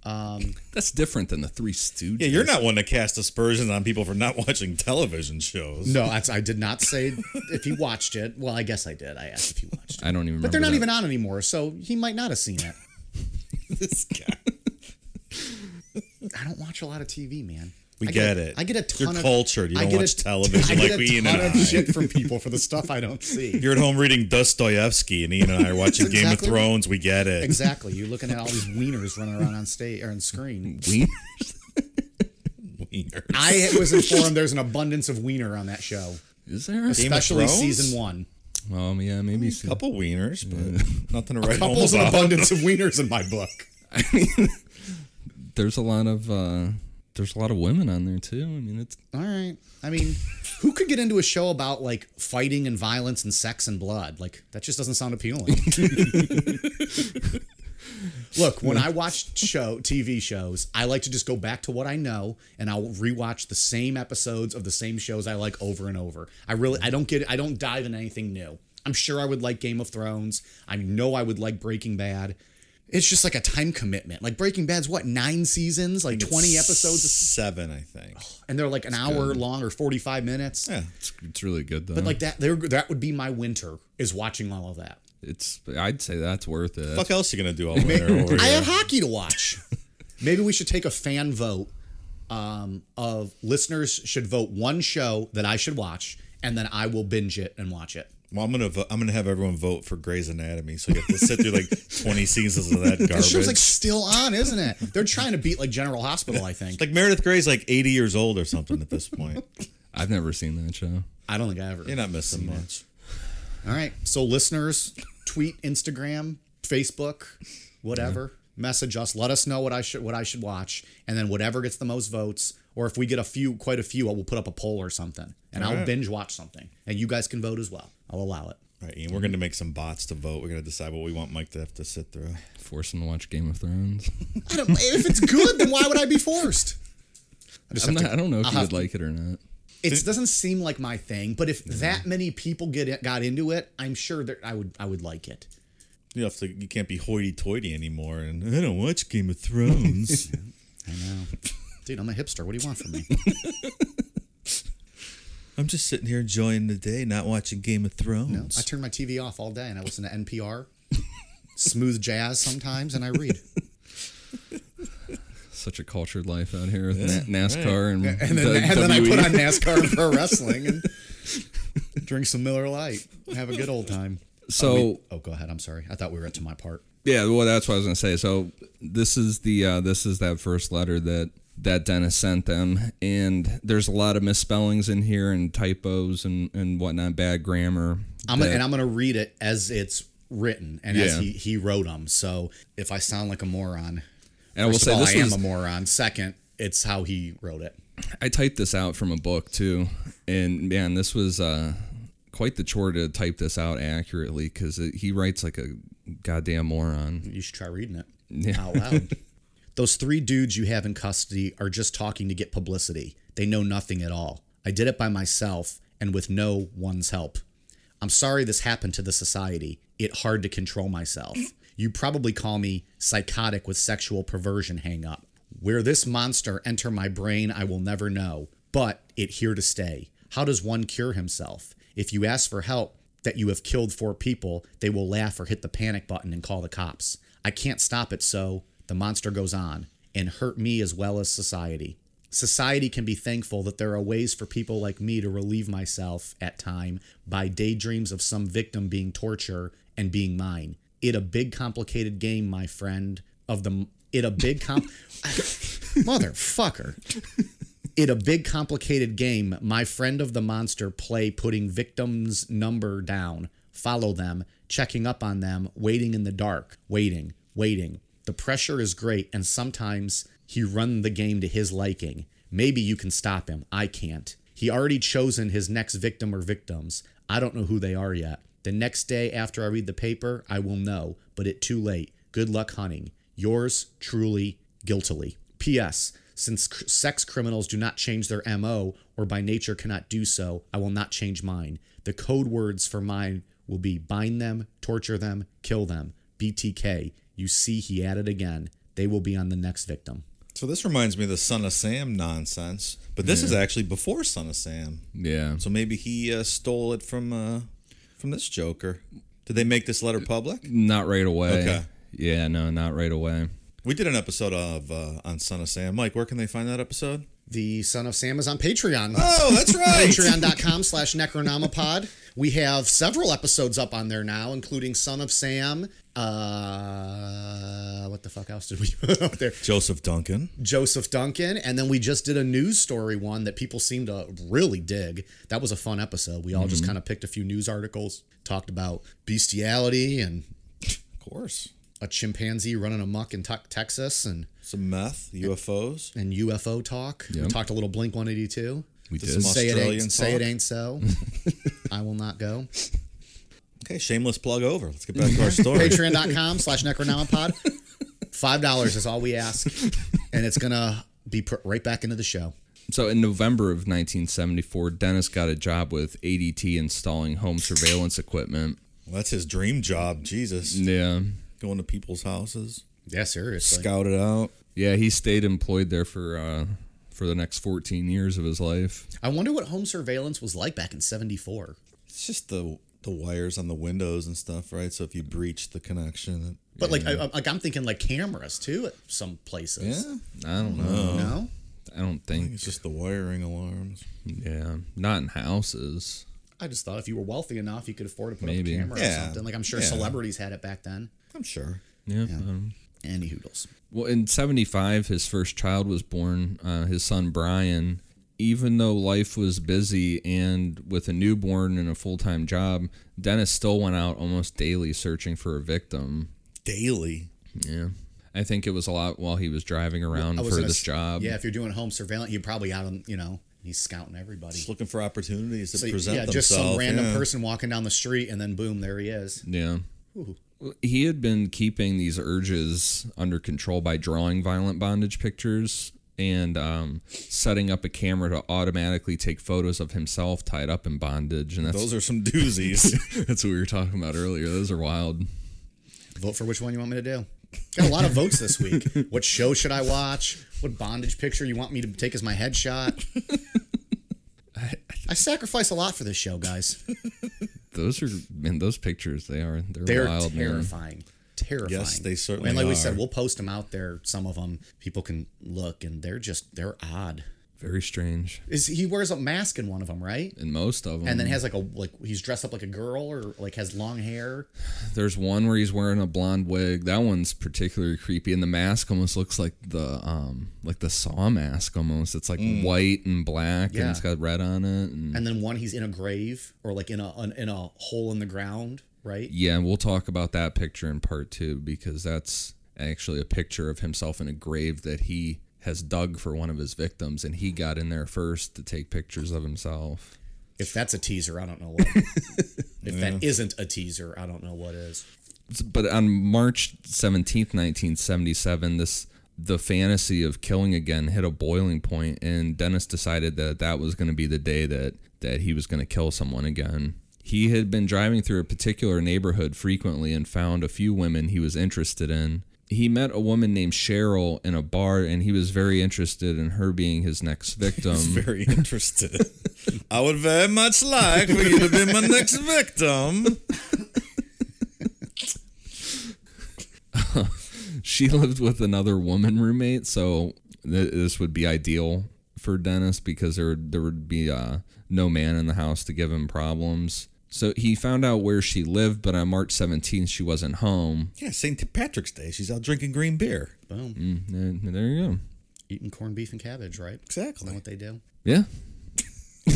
Um, <laughs> That's different than the Three Stooges. Yeah, you're not one to cast aspersions on people for not watching television shows. no, that's, I did not say if he watched it. Well, I guess I did. I asked if he watched it. I don't even. Remember. But they're not that. even on anymore, so he might not have seen it. <laughs> this guy. I don't watch a lot of TV, man. We I get a- it. I get a ton You're of cultured. You don't get watch a- television <laughs> I get like a Ian ton and of I. shit from people for the stuff I don't see. You're at home reading Dostoevsky, and Ian and I are <laughs> watching That's Game of Thrones. We get it. exactly. You're looking at all these wieners running around on stage or on screen. <laughs> Wien- Wieners. I was informed there's an abundance of wiener on that show, Is there? especially season one. Um, yeah, maybe. a so. couple wieners, but nothing to write home Couples an about. abundance of wieners in my book. I mean, there's a lot of uh, there's a lot of women on there too. I mean, it's All right. I mean, who could get into a show about like fighting and violence and sex and blood? Like that just doesn't sound appealing. <laughs> Look, when I watch show TV shows, I like to just go back to what I know and I'll rewatch the same episodes of the same shows I like over and over. I really I don't get I don't dive in anything new. I'm sure I would like Game of Thrones. I know I would like Breaking Bad. It's just like a time commitment. Like Breaking Bad's what, 9 seasons, like 20 episodes Seven, I think. and they're like an hour long or 45 minutes. Yeah. it's, it's really good though. But like that, there that would be my winter is watching all of that. it's I'd say that's worth it. Fuck else you gonna do all <laughs> winter I here? have hockey to watch. <laughs> Maybe we should take a fan vote um, of listeners should vote one show that I should watch, and then I will binge it and watch it. Well, I'm gonna vo- I'm gonna have everyone vote for Grey's Anatomy, so you have to sit through like <laughs> 20 seasons of that garbage. The garbage. show's like still on, isn't it? They're trying to beat like General Hospital, I think. like Meredith Grey's like 80 years old or something at this point. <laughs> I've never seen that show. I don't think I ever. You're not missing much. All right. So listeners, tweet, Instagram, Facebook, whatever. Message us. Let us know what I should what I should watch, and then whatever gets the most votes, or if we get a few, quite a few, we'll put up a poll or something, and I'll right. binge watch something, and you guys can vote as well. I'll allow it. Right, Ian, we're going to make some bots to vote. We're going to decide what we want Mike to have to sit through. Force him to watch Game of Thrones. I don't, if it's good, then why would I be forced? I just I'm not, to- I don't know if I'll you would to- like it or not. It doesn't seem like my thing, but if that many people get got into it, I'm sure that I would I would like it. You have to. You can't be hoity-toity anymore. And I don't watch Game of Thrones. <laughs> I know, dude. I'm a hipster. What do you want from me? <laughs> I'm just sitting here enjoying the day, not watching Game of Thrones. No, I turn my TV off all day and I listen to NPR, smooth jazz sometimes, and I read. Such a cultured life out here with Na- NASCAR and, And then, the and then I put on NASCAR and pro <laughs> wrestling and drink some Miller Lite, have a good old time. So Oh, go ahead. I'm sorry. I thought we were at to my part. Yeah, well, that's what I was gonna say. So this is the uh, this is that first letter that that Dennis sent them, and there's a lot of misspellings in here and typos and and whatnot, bad grammar. I'm gonna, and I'm going to read it as it's written and as he, he wrote them. So if I sound like a moron, And I will say all, this I am a moron. Second, it's how he wrote it. I typed this out from a book too, and man, this was uh, quite the chore to type this out accurately because he writes like a goddamn moron. You should try reading it Yeah. out loud. <laughs> Those three dudes you have in custody are just talking to get publicity. They know nothing at all. I did it by myself and with no one's help. I'm sorry this happened to the society. It hard to control myself. You probably call me psychotic with sexual perversion hang up. Where this monster enter my brain, I will never know, but it here to stay. How does one cure himself? If you ask for help that you have killed four people, they will laugh or hit the panic button and call the cops. I can't stop it, so the monster goes on and hurt me as well as society. Society can be thankful that there are ways for people like me to relieve myself at time by daydreams of some victim being torture and being mine. It a big complicated game, my friend. Of the it a big comp, <laughs> motherfucker. It a big complicated game. My friend of the monster play putting victims' number down, follow them, checking up on them, waiting in the dark, waiting, waiting. The pressure is great, and sometimes he run the game to his liking. Maybe you can stop him. I can't. He already chosen his next victim or victims. I don't know who they are yet. The next day after I read the paper, I will know, but it too late. Good luck hunting. Yours truly, guiltily. P.S. Since sex criminals do not change their MO or by nature cannot do so, I will not change mine. The code words for mine will be bind them, torture them, kill them. BTK. You see, he added again. They will be on the next victim. So this reminds me of the Son of Sam nonsense, but this is actually before Son of Sam. Yeah, So maybe he uh, stole it from uh, from this Joker. Did they make this letter public? not right away. Okay. Yeah, no, not right away. We did an episode of uh, on Son of Sam. Mike, where can they find that episode? The Son of Sam is on Patreon. Oh, that's <laughs> right. Patreon.com slash Necronomipod. We have several episodes up on there now, including Son of Sam. Uh, what the fuck else did we <laughs> put up there? Joseph Duncan. Joseph Duncan. And then we just did a news story one that people seem to really dig. That was a fun episode. We all just kind of picked a few news articles, talked about bestiality and Of course. a chimpanzee running amok in te- Texas and, Some meth, UFOs. and UFO talk. We talked a little Blink 182. We Did did. some Say it Australian ain't, say it ain't so. <laughs> I will not go. Okay, shameless plug over. Let's get back to our story. Patreon.com slash Necronomipod. Five dollars is all we ask, and it's gonna be put right back into the show. So in November of 1974, Dennis got a job with ADT installing home surveillance equipment. Well, that's his dream job. Jesus. Yeah. Going to people's houses, Yeah, seriously. scout it out. Yeah, he stayed employed there for uh, for the next 14 years of his life. I wonder what home surveillance was like back in '74. It's just the the wires on the windows and stuff, right? So if you breach the connection, But like, I, I- like I'm thinking like cameras too at some places. yeah, I don't know. No. I don't I think think. it's just the wiring alarms. Yeah, not in houses. I just thought if you were wealthy enough, you could afford to put Maybe. up a camera or something. Like I'm sure Yeah. celebrities had it back then. I'm sure. Yeah. um, Any hoodles. well, in 75, his first child was born, uh, his son Brian. Even though life was busy and with a newborn and a full time job, Dennis still went out almost daily searching for a victim. Daily. Yeah. I think it was a lot while he was driving around I was for this s- job. Yeah, if you're doing home surveillance, you're probably out on you know He's scouting everybody. Just looking for opportunities to So, present yeah, themselves. just some random yeah. person walking down the street, and then boom, there he is. Yeah. He had been keeping these urges under control by drawing violent bondage pictures and um, setting up a camera to automatically take photos of himself tied up in bondage. And that's Those are some doozies. <laughs> that's what we were talking about earlier. Those are wild. Vote for which one you want me to do. Got a lot of votes this week. <laughs> What show should I watch? What bondage picture you want me to take as my headshot? <laughs> I sacrifice a lot for this show, guys. Those are man, those pictures they are they're, They're wild, man. terrifying. Terrifying. Yes, they certainly are. And like we said, we'll post them out there. Some of them people can look, and they're just they're odd. Very strange. Is he wears a mask in one of them, right? In most of them. And then has like a like he's dressed up like a girl or like has long hair. There's one where he's wearing a blonde wig. That one's particularly creepy, and the mask almost looks like the um like the Saw mask almost. It's like white and black, Yeah. and it's got red on it. And And then one he's in a grave or like in a an, in a hole in the ground, right? yeah, and we'll talk about that picture in part two because that's actually a picture of himself in a grave that he has dug for one of his victims, and he got in there first to take pictures of himself. If that's a teaser, I don't know what. <laughs> if that isn't a teaser, I don't know what is. but on March 17th, 1977, this the fantasy of killing again hit a boiling point and Dennis decided that that was going to be the day that that he was going to kill someone again. He had been driving through a particular neighborhood frequently and found a few women he was interested in. He met a woman named Cheryl in a bar and he was very interested in her being his next <laughs> victim. Very <laughs> interested. I would very much like for you to be my next victim. <laughs> she lived with another woman roommate, so th- this would be ideal for Dennis because there there would be uh, no man in the house to give him problems. So he found out where she lived, but on March 17th she wasn't home. Yeah, St. Patrick's Day. She's out drinking green beer. Boom. Mm, and there you go. Eating corned beef and cabbage, right? Is Exactly. that what they do? Yeah. <laughs>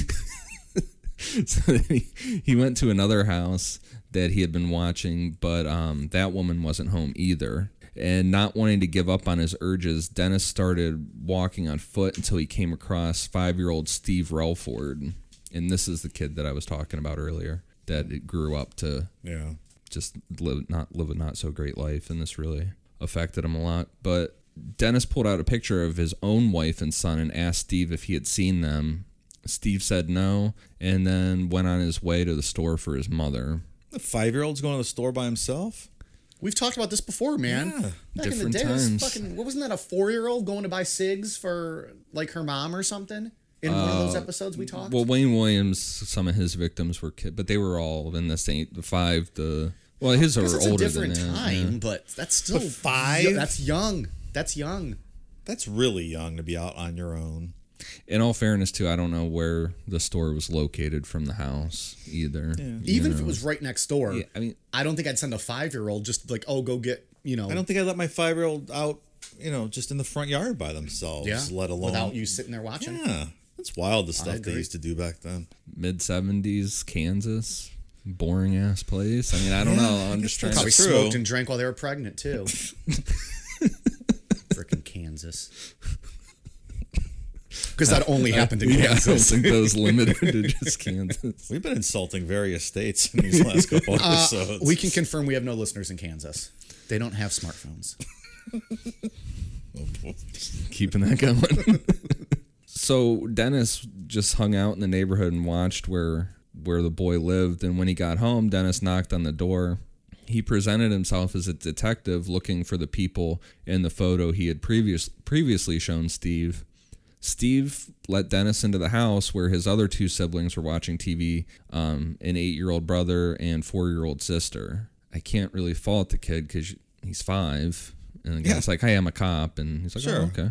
so then he, he went to another house that he had been watching, but um, that woman wasn't home either. And not wanting to give up on his urges, Dennis started walking on foot until he came across five year old Steve Relford. And this is the kid that I was talking about earlier that it grew up to Yeah. just live not live a not so great life and this really affected him a lot but dennis pulled out a picture of his own wife and son and asked steve if he had seen them steve said no and then went on his way to the store for his mother The five year old's going to the store by himself? We've talked about this before, man. Yeah. Back Different in the day, it was times. fucking what wasn't that a four year old going to buy cigs for like her mom or something? In one of those uh, episodes we talked. well wayne williams some of his victims were kid but they were all in the same the five the well his are it's a older different than that, time, yeah. but that's still But five? That's young. That's young. That's really young to be out on your own. in all fairness too i don't know where the store was located from the house either you Even if it was right next door, yeah, i mean I don't think I'd send a five year old just like, oh, go get you know. I don't think I'd let my five year old out, you know, just in the front yard by themselves, yeah, let alone. without you sitting there watching. Yeah. That's wild, the stuff they used to do back then. mid 70s Kansas. Boring ass place. I mean, I don't know. I'm just trying Probably to. true. smoked and drank while they were pregnant too. <laughs> Freaking Kansas. Because that only happened in Yeah, I don't Kansas. think that was limited <laughs> to just Kansas. We've been insulting various states in these last couple <laughs> uh, episodes. We can confirm we have no listeners in Kansas. They don't have smartphones. Keeping that going. So Dennis just hung out in the neighborhood and watched where where the boy lived. And when he got home, Dennis knocked on the door. He presented himself as a detective looking for the people in the photo he had previous previously shown Steve. Steve let Dennis into the house where his other two siblings were watching TV, um, an eight year old brother and four year old sister. I can't really fault the kid because he's five. And the guy's like, hey, I'm a cop. And he's like, Sure. oh, okay.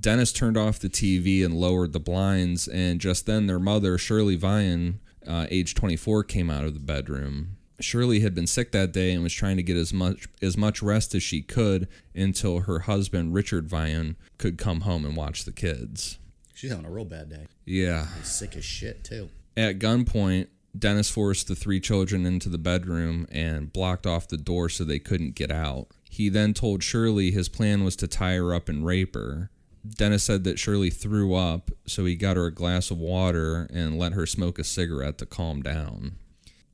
Dennis turned off the TV and lowered the blinds. And just then, their mother, Shirley Vian, uh, age 24, came out of the bedroom. Shirley had been sick that day and was trying to get as much as much rest as she could until her husband Richard Vian could come home and watch the kids. She's having a real bad day. Yeah. Sick as shit too. At gunpoint, Dennis forced the three children into the bedroom and blocked off the door so they couldn't get out. He then told Shirley his plan was to tie her up and rape her. Dennis said that Shirley threw up, so he got her a glass of water and let her smoke a cigarette to calm down.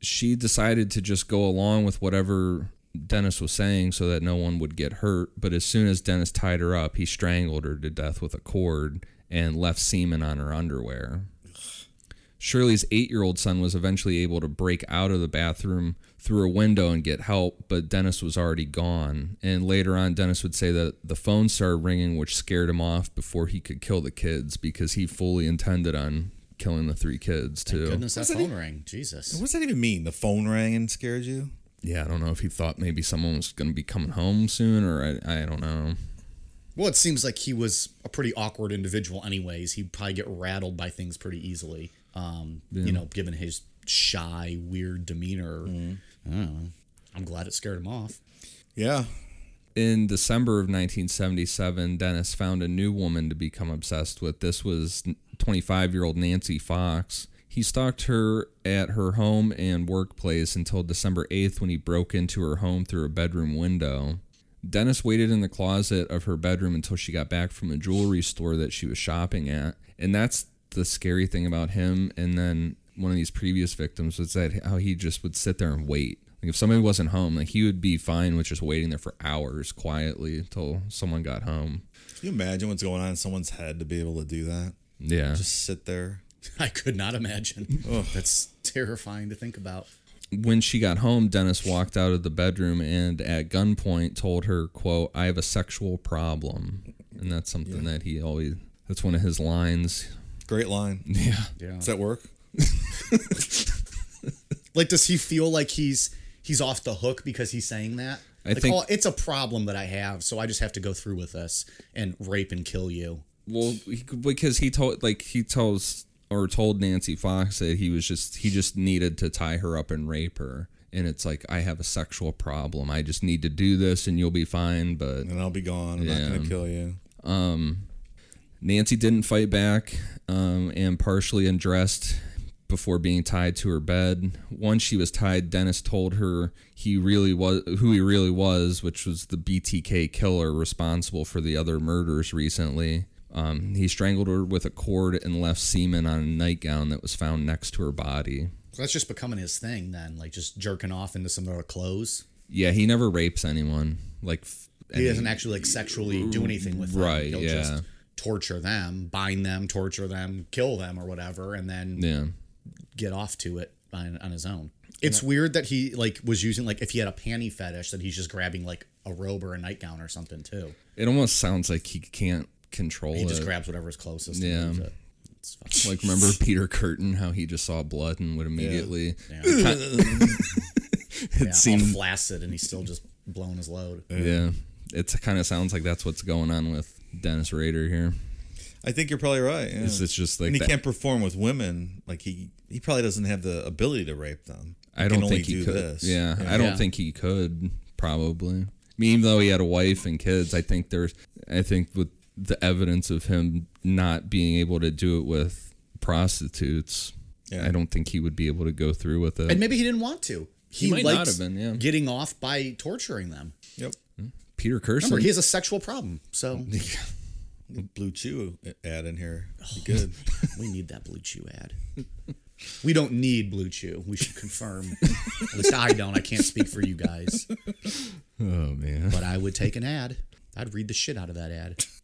She decided to just go along with whatever Dennis was saying so that no one would get hurt, but as soon as Dennis tied her up, he strangled her to death with a cord and left semen on her underwear. Shirley's eight year old son was eventually able to break out of the bathroom through a window and get help, but Dennis was already gone. And later on, Dennis would say that the phone started ringing, which scared him off before he could kill the kids because he fully intended on killing the three kids, too. Goodness, that that phone even- rang. Jesus. What's that even mean? The phone rang and scared you? Yeah, I don't know if he thought maybe someone was going to be coming home soon, or I, I don't know. Well, it seems like he was a pretty awkward individual, anyways. He'd probably get rattled by things pretty easily. Um, You know, given his shy, weird demeanor. I don't know. I'm glad it scared him off. Yeah. In December of 1977, Dennis found a new woman to become obsessed with. This was 25 year old Nancy Fox. He stalked her at her home and workplace until December 8th when he broke into her home through a bedroom window. Dennis waited in the closet of her bedroom until she got back from a jewelry store that she was shopping at. And that's the scary thing about him. And then one of these previous victims was that how he just would sit there and wait. Like if somebody wasn't home, like he would be fine with just waiting there for hours quietly until someone got home. Can you imagine what's going on in someone's head to be able to do that? Yeah. Just sit there. <laughs> I could not imagine. That's terrifying to think about. when she got home, Dennis walked out of the bedroom and at gunpoint told her, quote, I have a sexual problem. And that's something that he always that's one of his lines. Great line. <laughs> Yeah. Yeah. Does that work? <laughs> Like, does he feel like he's he's off the hook because he's saying that? I like, think- oh, it's a problem that I have, so I just have to go through with this and rape and kill you. Well, he, because he told like he tells or told Nancy Fox that he was just he just needed to tie her up and rape her. And it's like I have a sexual problem. I just need to do this and you'll be fine, but And I'll be gone. I'm not going to kill you. Nancy didn't fight back um, and partially undressed before being tied to her bed. Once she was tied, Dennis told her he really was who he really was, which was the BTK killer responsible for the other murders recently. Um, he strangled her with a cord and left semen on a nightgown that was found next to her body. So that's just becoming his thing then, like just jerking off into some of their clothes. Yeah, he never rapes anyone. Like He doesn't actually like sexually do anything with them. Right, He'll yeah. just torture them, bind them, torture them, kill them or whatever, and then Yeah. Get off to it on, on his own. It's weird that he like was using like if he had a panty fetish that he's just grabbing like a robe or a nightgown or something too. It almost sounds like he can't control He it. just grabs whatever's closest. Yeah. And it. It's <laughs> fucking- Like remember Peter Kürten, how he just saw blood and would immediately yeah. <laughs> it yeah, <laughs> seemed flaccid, and he's still just blowing his load. yeah. It kind of sounds like that's what's going on with Dennis Rader here. I think you're probably right. Yeah. It's, it's just like and he that- can't perform with women. Like he, he probably doesn't have the ability to rape them. I don't think he do could. This. Yeah, I don't Yeah. think he could. Probably. I mean, even though he had a wife and kids, I think there's. I think with the evidence of him not being able to do it with prostitutes, Yeah. I don't think he would be able to go through with it. And maybe he didn't want to. He, might not have been, yeah. getting off by torturing them. Yep. Peter Kürten. Remember, he has a sexual problem, so <laughs> Blue Chew ad in here. Be oh, good. we need that Blue Chew ad. <laughs> We don't need Blue Chew. We should confirm. At least I don't. I can't speak for you guys, <laughs> oh man. but I would take an ad. I'd read the shit out of that ad. <laughs>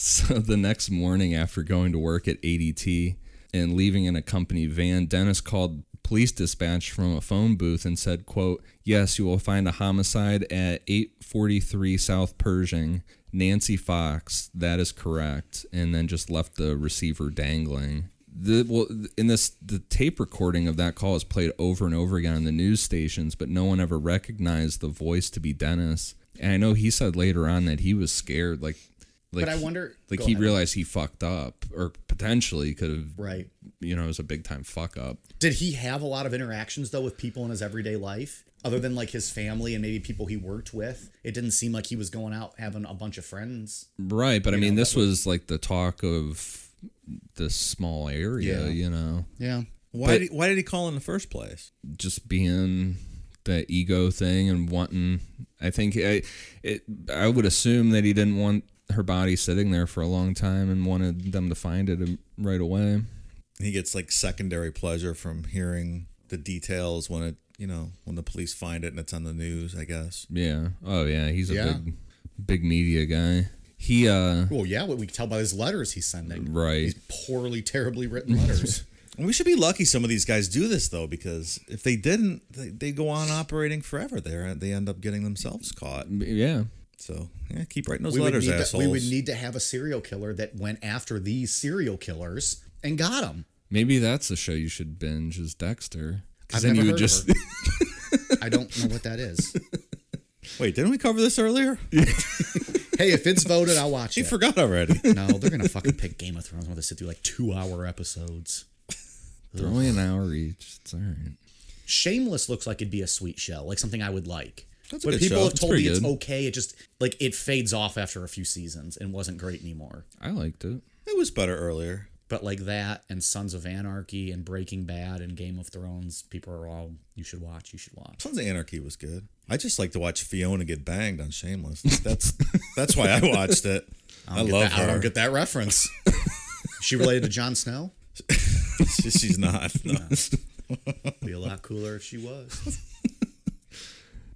So the next morning after going to work at ADT and leaving in a company van, Dennis called police dispatch from a phone booth and said, quote, Yes, you will find a homicide at 843 South Pershing. Nancy Fox, that is correct. And then just left the receiver dangling. The, well, in this, the tape recording of that call is played over and over again on the news stations, but no one ever recognized the voice to be Dennis. And I know he said later on that he was scared, like, like But I he- wonder- like he ahead. realized he fucked up, or potentially could have, Right. you know, it was a big time fuck up. Did he have a lot of interactions though with people in his everyday life? Other than like his family and maybe people he worked with, it didn't seem like he was going out having a bunch of friends. Right, but I mean, this was like the talk of this small area, Yeah. you know, Yeah. Why But- did he, why did he call in the first place? just being the ego thing and wanting. I think I, it. I would assume that he didn't want her body sitting there for a long time and wanted them to find it um, right away. He gets like secondary pleasure from hearing the details when it, you know, when the police find it and it's on the news. I guess. Yeah. Oh yeah, he's a Yeah. big big media guy. He uh Well, yeah, what we can tell by his letters he's sending. Right. These poorly, terribly written letters. <laughs> And we should be lucky some of these guys do this though, because if they didn't, they, they go on operating forever. There, and they end up getting themselves caught. yeah. So yeah, keep writing those we, letters, need to, assholes. we would need to have a serial killer that went after these serial killers and got them. Maybe that's a show you should binge is Dexter. Because then never you would just. <laughs> I don't know what that is. Wait, didn't we cover this earlier? <laughs> Hey, if it's voted, I'll watch You it. He forgot already. <laughs> no, they're gonna fucking pick Game of Thrones where they sit through like two-hour episodes. they're only an hour each. It's all right. Shameless looks like it'd be a sweet show, like something I would like. That's a but good people show. have told me pretty it's okay. It just like it fades off after a few seasons and wasn't great anymore. I liked it. It was better earlier. But like that and Sons of Anarchy and Breaking Bad and Game of Thrones, people are all you should watch. You should watch. Sons of Anarchy was good. I just like to watch Fiona get banged on Shameless. That's that's why I watched it. I, don't get love that, her. I don't get that reference. she related to Jon Snow? She- <laughs> She's not. No. Be a lot cooler if she was.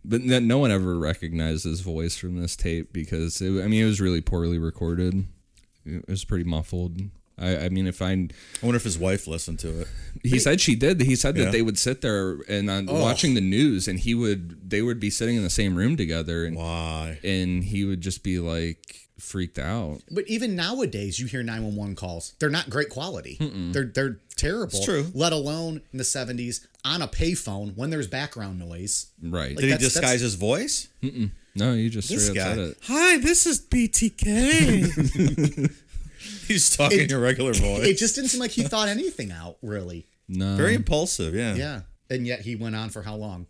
But no one ever recognized his voice from this tape because it, I mean it was really poorly recorded. It was pretty muffled. I, I mean, if I I wonder if his wife listened to it. he said she did. He said that Yeah. they would sit there and on watching the news, and he would they would be sitting in the same room together, and Why? and he would just be like freaked out. But even nowadays, you hear 911 calls. They're not great quality. They're they're terrible. It's true. Let alone in the 70s on a payphone when there's background noise. Right? Like Did he that's- disguise his voice? no, you just This straight up said it. Hi, this is BTK. <laughs> He's talking It- your regular <laughs> voice. It just didn't seem like he thought anything out, really. No, Very impulsive. Yeah. Yeah. And yet he went on for how long?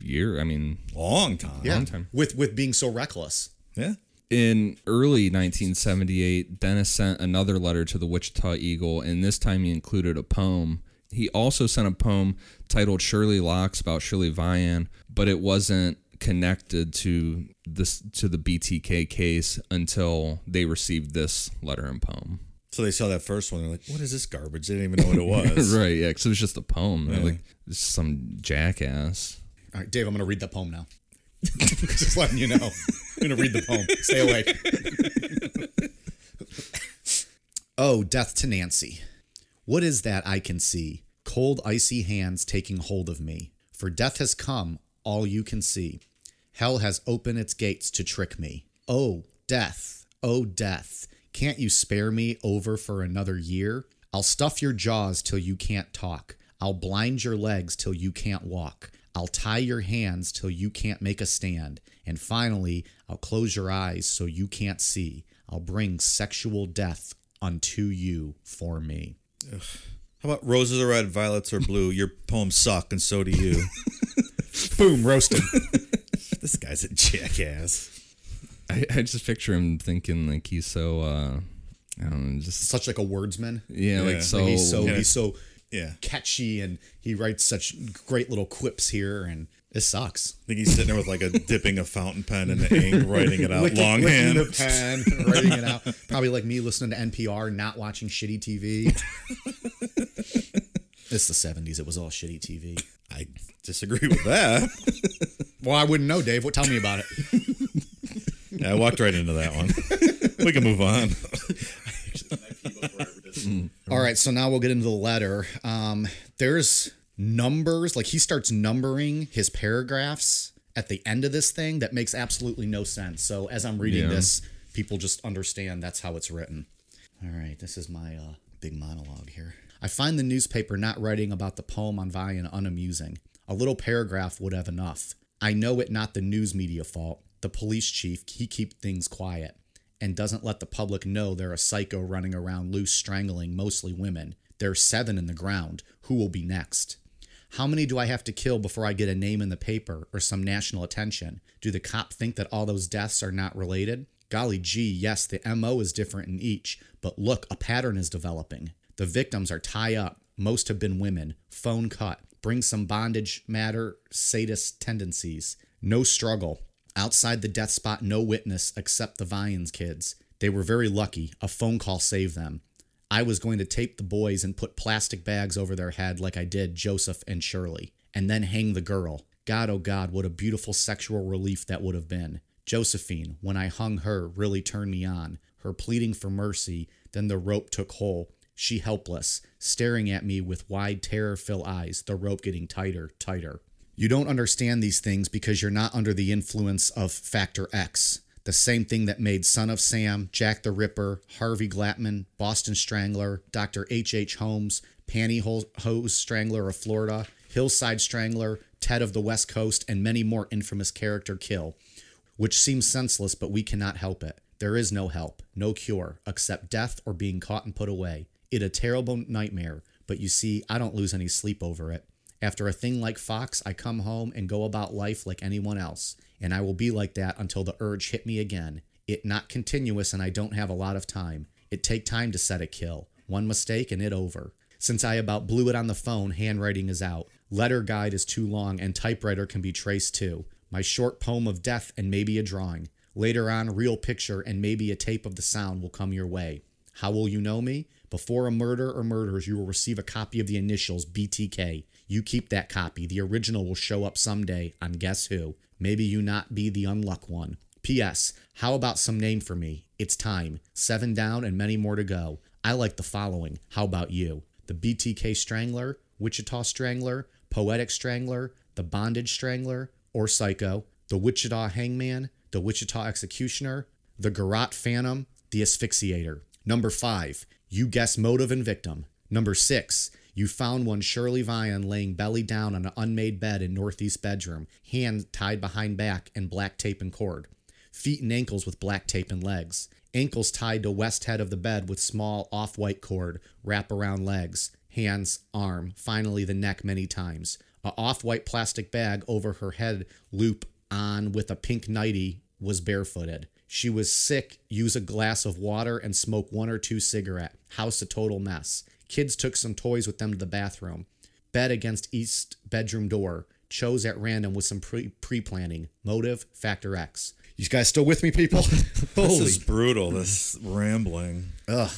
year. I mean, Long time. Yeah. Long time. With with being so reckless. Yeah. in early 1978, Dennis sent another letter to the Wichita Eagle, and this time he included a poem. He also sent a poem titled Shirley Locks about Shirley Vian, but it wasn't connected to this to the BTK case until they received this letter and poem. So they saw that first one. They're like, "What is this garbage?" They didn't even know what it <laughs> was. right, yeah, because it was just a poem. They're Like some jackass. All right, Dave, I'm going to read the poem now. <laughs> just letting you know. I'm going to read the poem. Stay awake. <laughs> oh, death to Nancy. What is that I can see? Cold, icy hands taking hold of me. For death has come, all you can see. Hell has opened its gates to trick me. Oh, death, oh, death. Can't you spare me over for another year? I'll stuff your jaws till you can't talk. I'll blind your legs till you can't walk. I'll tie your hands till you can't make a stand. And finally, I'll close your eyes so you can't see. I'll bring sexual death unto you for me. How about roses are red, violets are blue? Your poems suck, and so do you. <laughs> Boom, roasted. <laughs> this guy's a jackass. I, I just picture him thinking like he's so uh I don't know, just Such like a wordsman. yeah, Yeah. like so, Like he's so yeah. he's so Yeah. catchy and he writes such great little quips here and this sucks. I think he's sitting there with like a <laughs> dipping a fountain pen in the ink, writing it out Licking- licking longhand. the pen, writing it out. Probably like me listening to NPR, not watching shitty TV. <laughs> it's the 70s. It was all shitty TV. <laughs> I disagree with that. <laughs> Well, I wouldn't know, Dave. What? Tell me about it. <laughs> Yeah, I walked right into that one. We can move on. All right, so now we'll get into the letter. Um, there's numbers, like he starts numbering his paragraphs at the end of this thing that makes absolutely no sense. So as I'm reading Yeah. this, people just understand that's how it's written. All right, this is my uh, big monologue here. I find the newspaper not writing about the poem on Vian unamusing. A little paragraph would have enough. I know it not the news media fault. The police chief, he keep things quiet and doesn't let the public know they're a psycho running around loose strangling mostly women. There's seven in the ground. Who will be next? How many do I have to kill before I get a name in the paper or some national attention? Do the cop think that all those deaths are not related? Golly gee, yes, the MO is different in each, but look, a pattern is developing. The victims are tie up. Most have been women. Phone cut. Bring some bondage matter, sadist tendencies. No struggle. Outside the death spot, no witness except the Vians kids. They were very lucky. A phone call saved them. I was going to tape the boys and put plastic bags over their head like I did Joseph and Shirley, and then hang the girl. God, oh God, what a beautiful sexual relief that would have been. Josephine, when I hung her, really turned me on. Her pleading for mercy, then the rope took hold. She helpless, staring at me with wide terror filled eyes, the rope getting tighter, tighter. You don't understand these things because you're not under the influence of Factor X. The same thing that made Son of Sam, Jack the Ripper, Harvey Glatman, Boston Strangler, Dr. H.H. H. Holmes, Pantyhose Strangler of Florida, Hillside Strangler, Ted of the West Coast, and many more infamous character kill, which seems senseless, but we cannot help it. There is no help, no cure, except death or being caught and put away. It a terrible nightmare, but you see, I don't lose any sleep over it. After a thing like Fox, I come home and go about life like anyone else, and I will be like that until the urge hit me again. It not continuous and I don't have a lot of time. It take time to set a kill. One mistake and it over. Since I about blew it on the phone, handwriting is out. Letter guide is too long and typewriter can be traced too. My short poem of death and maybe a drawing. Later on, real picture and maybe a tape of the sound will come your way. How will you know me? Before a murder or murders, you will receive a copy of the initials BTK. You keep that copy. The original will show up someday on Guess Who. Maybe you not be the unluck one. P.S. How about some name for me? It's time. Seven down and many more to go. I like the following. How about you? The BTK Strangler, Wichita Strangler, Poetic Strangler, the Bondage Strangler, or Psycho, the Wichita Hangman, the Wichita Executioner, the Garrote Phantom, the Asphyxiator. Number five, you guess motive and victim. Number six, you found one Shirley Vian laying belly down on an unmade bed in northeast bedroom, hands tied behind back and black tape and cord. Feet and ankles with black tape and legs. Ankles tied to west head of the bed with small off-white cord wrap around legs. Hands, arm, finally the neck many times. A off-white plastic bag over her head loop on with a pink nightie was barefooted. She was sick, use a glass of water and smoke one or two cigarette. House a total mess. Kids took some toys with them to the bathroom. Bed against east bedroom door. Chose at random with some pre planning. Motive, factor X. You guys still with me, people? <laughs> This is brutal. This rambling. Ugh.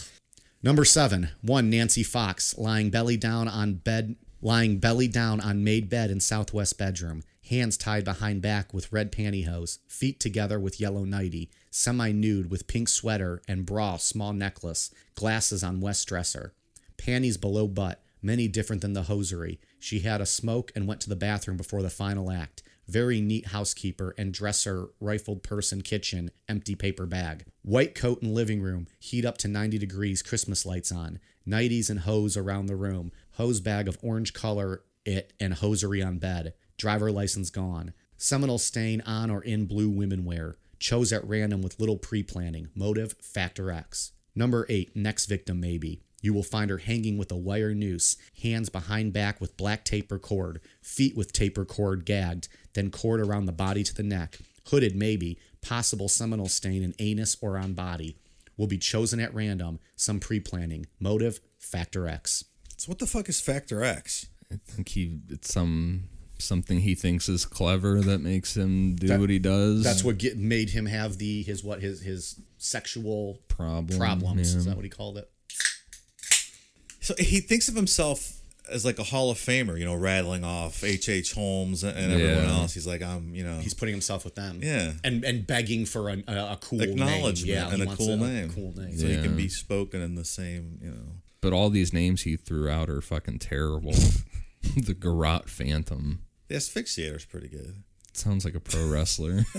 Number seven, one Nancy Fox lying belly down on bed, lying belly down on made bed in southwest bedroom, hands tied behind back with red pantyhose, feet together with yellow nightie, semi nude with pink sweater and bra, small necklace, glasses on west dresser, panties below butt, many different than the hosiery. She had a smoke and went to the bathroom before the final act. Very neat housekeeper and dresser, rifled purse in kitchen, empty paper bag. White coat in living room, heat up to 90 degrees, Christmas lights on. Nighties and hose around the room. Hose bag of orange color, it, and hosiery on bed. Driver license gone. Seminal stain on or in blue women wear. Chose at random with little pre planning. Motive, factor X. Number eight, next victim maybe. You will find her hanging with a wire noose, hands behind back with black taper cord, feet with taper cord gagged, then cord around the body to the neck, hooded maybe, possible seminal stain in anus or on body. Will be chosen at random, some pre planning. Motive, factor X. So what the fuck is Factor X? I think he it's some something he thinks is clever that makes him do That- what he does. That's what get, made him have the his what his his sexual Problem, problems. yeah. Is that what he called it? So he thinks of himself as like a Hall of Famer, you know, rattling off H. H. Holmes and everyone Yeah. else. He's like, I'm, you know, He's putting himself with them. Yeah. and and begging for a, a, a cool acknowledgement name. Yeah, and a wants cool name. cool name. So he can be spoken in the same, you know. but all these names he threw out are fucking terrible. <laughs> the Garrote Phantom The Asphyxiator's pretty good. sounds like a pro wrestler. <laughs>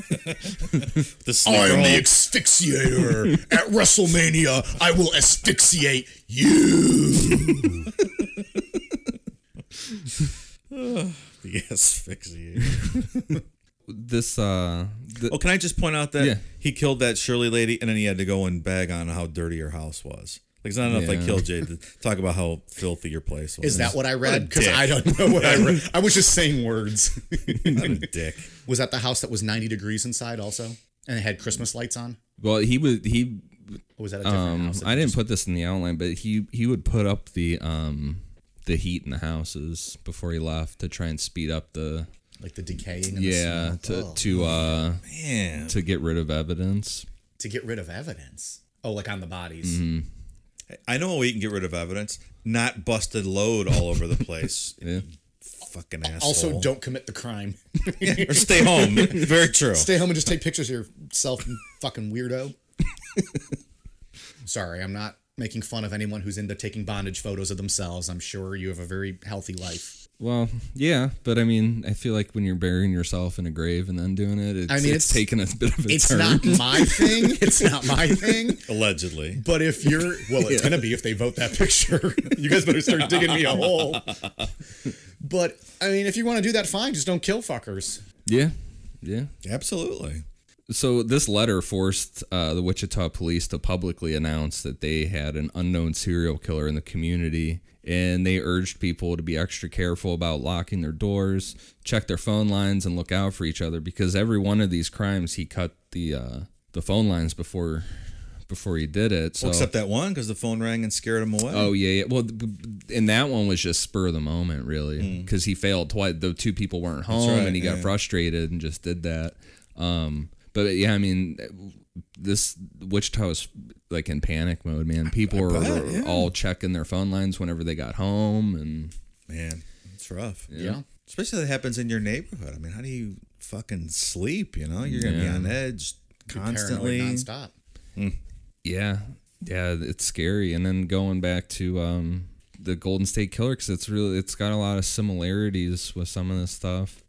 The I am the asphyxiator. <laughs> At WrestleMania, I will asphyxiate you. <laughs> the Asphyxiator. this uh, the, Oh, can I just point out that Yeah. he killed that Shirley lady, and then he had to go and beg on how dirty her house was. Like it's not enough like Yeah. kill Jade to talk about how filthy your place was. Is that what I read? Because. I don't know what I read. <laughs> I was just saying words. What a dick? was that the house that was 90 degrees inside also? And it had Christmas lights on? well, he would he Or was that a different um house? that I didn't put this in the outline, but he he would put up the um the heat in the houses before he left to try and speed up the like the decaying. And Yeah, the to. Oh. to uh Man. to get rid of evidence. to get rid of evidence. Oh, like on the bodies. Mm-hmm. I know a way you can get rid of evidence. Not busted load all over the place. <laughs> Yeah. Fucking asshole. Also, don't commit the crime. <laughs> or stay home. <laughs> Very true. Stay home and just take pictures of yourself, you fucking weirdo. Sorry, I'm not making fun of anyone who's into taking bondage photos of themselves. I'm sure you have a very healthy life. Well, yeah, but I mean, I feel like when you're burying yourself in a grave and then doing it, it's, I mean, it's, it's- taken a bit of a It's turn. not <laughs> my thing. It's not my thing. Allegedly. But if you're, well, it's gonna be if they vote that picture. <laughs> you guys better start <laughs> digging me a hole. But I mean, if you want to do that, fine. Just don't kill fuckers. yeah, yeah. Absolutely. So this letter forced uh, the Wichita police to publicly announce that they had an unknown serial killer in the community, and they urged people to be extra careful about locking their doors, check their phone lines, and look out for each other because every one of these crimes he cut the uh, the phone lines before before he did it. So Well, except that one because the phone rang and scared him away. Oh yeah, yeah. Well, and that one was just spur of the moment, really, because he failed twice. The two people weren't home, right, and he got yeah. frustrated and just did that. Um, but yeah, I mean, this Wichita was like in panic mode, man. People were bet, yeah. all checking their phone lines whenever they got home, and Man, it's rough. Yeah. Especially if it happens in your neighborhood. I mean, how do you fucking sleep? You know, you're gonna be on edge constantly. Paranoid nonstop. yeah, yeah, it's scary. And then going back to um, the Golden State Killer, because it's really it's got a lot of similarities with some of this stuff.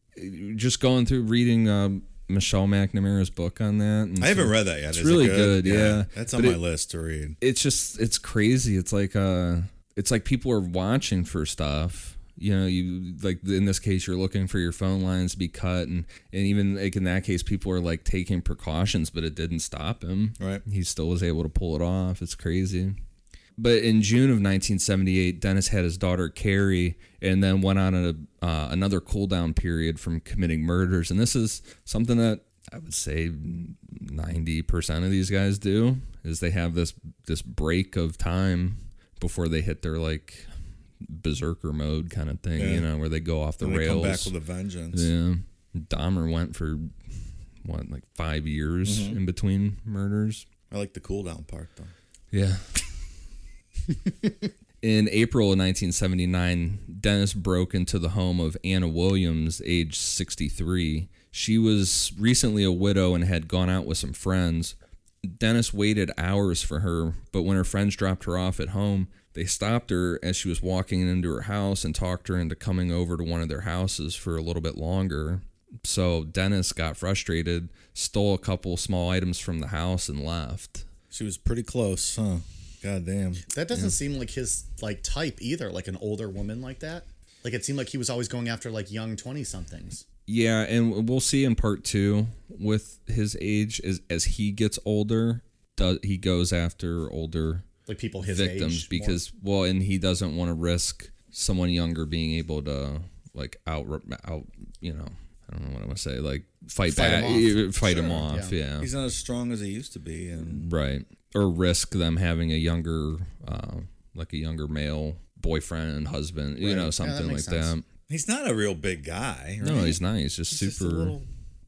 Just going through reading um, Michelle McNamara's book on that. And I haven't read that yet. It's Is it really good, yeah. That's on But my it- list to read. it's just it's crazy. It's like uh it's like people are watching for stuff. You know, you like in this case you're looking for your phone lines to be cut and and even like in that case people are like taking precautions but it didn't stop him. Right. He still was able to pull it off. It's crazy. But in June of 1978, Dennis had his daughter Kerri, and then went on a uh, another cool down period from committing murders. And this is something that I would say 90% of these guys do is they have this this break of time before they hit their like berserker mode kind of thing, Yeah. you know, where they go off the And they rails. come back with a vengeance. Yeah. Dahmer went for what, like five years Mm-hmm. in between murders. I like the cool down part though. Yeah. In April of 1979, Dennis broke into the home of Anna Williams, age 63. She was recently a widow and had gone out with some friends. Dennis waited hours for her, but when her friends dropped her off at home, they stopped her as she was walking into her house and talked her into coming over to one of their houses for a little bit longer. So Dennis got frustrated, stole a couple small items from the house, and left. She was pretty close, huh? God damn. That doesn't seem like his like type either. Like an older woman like that. Like it seemed like he was always going after like young twenty somethings. Yeah, and we'll see in part two with his age as as he gets older, does he goes after older Like people his victims age. more. because well, and he doesn't want to risk someone younger being able to like out out you know I don't know what I want to say like fight, Fight back him fight him off yeah, He's not as strong as he used to be, and right or risk them having a younger uh, like a younger male boyfriend and husband you Right. Yeah, know that something like makes that. he's not a real big guy. Right? No, he's not. He's just He's just super. little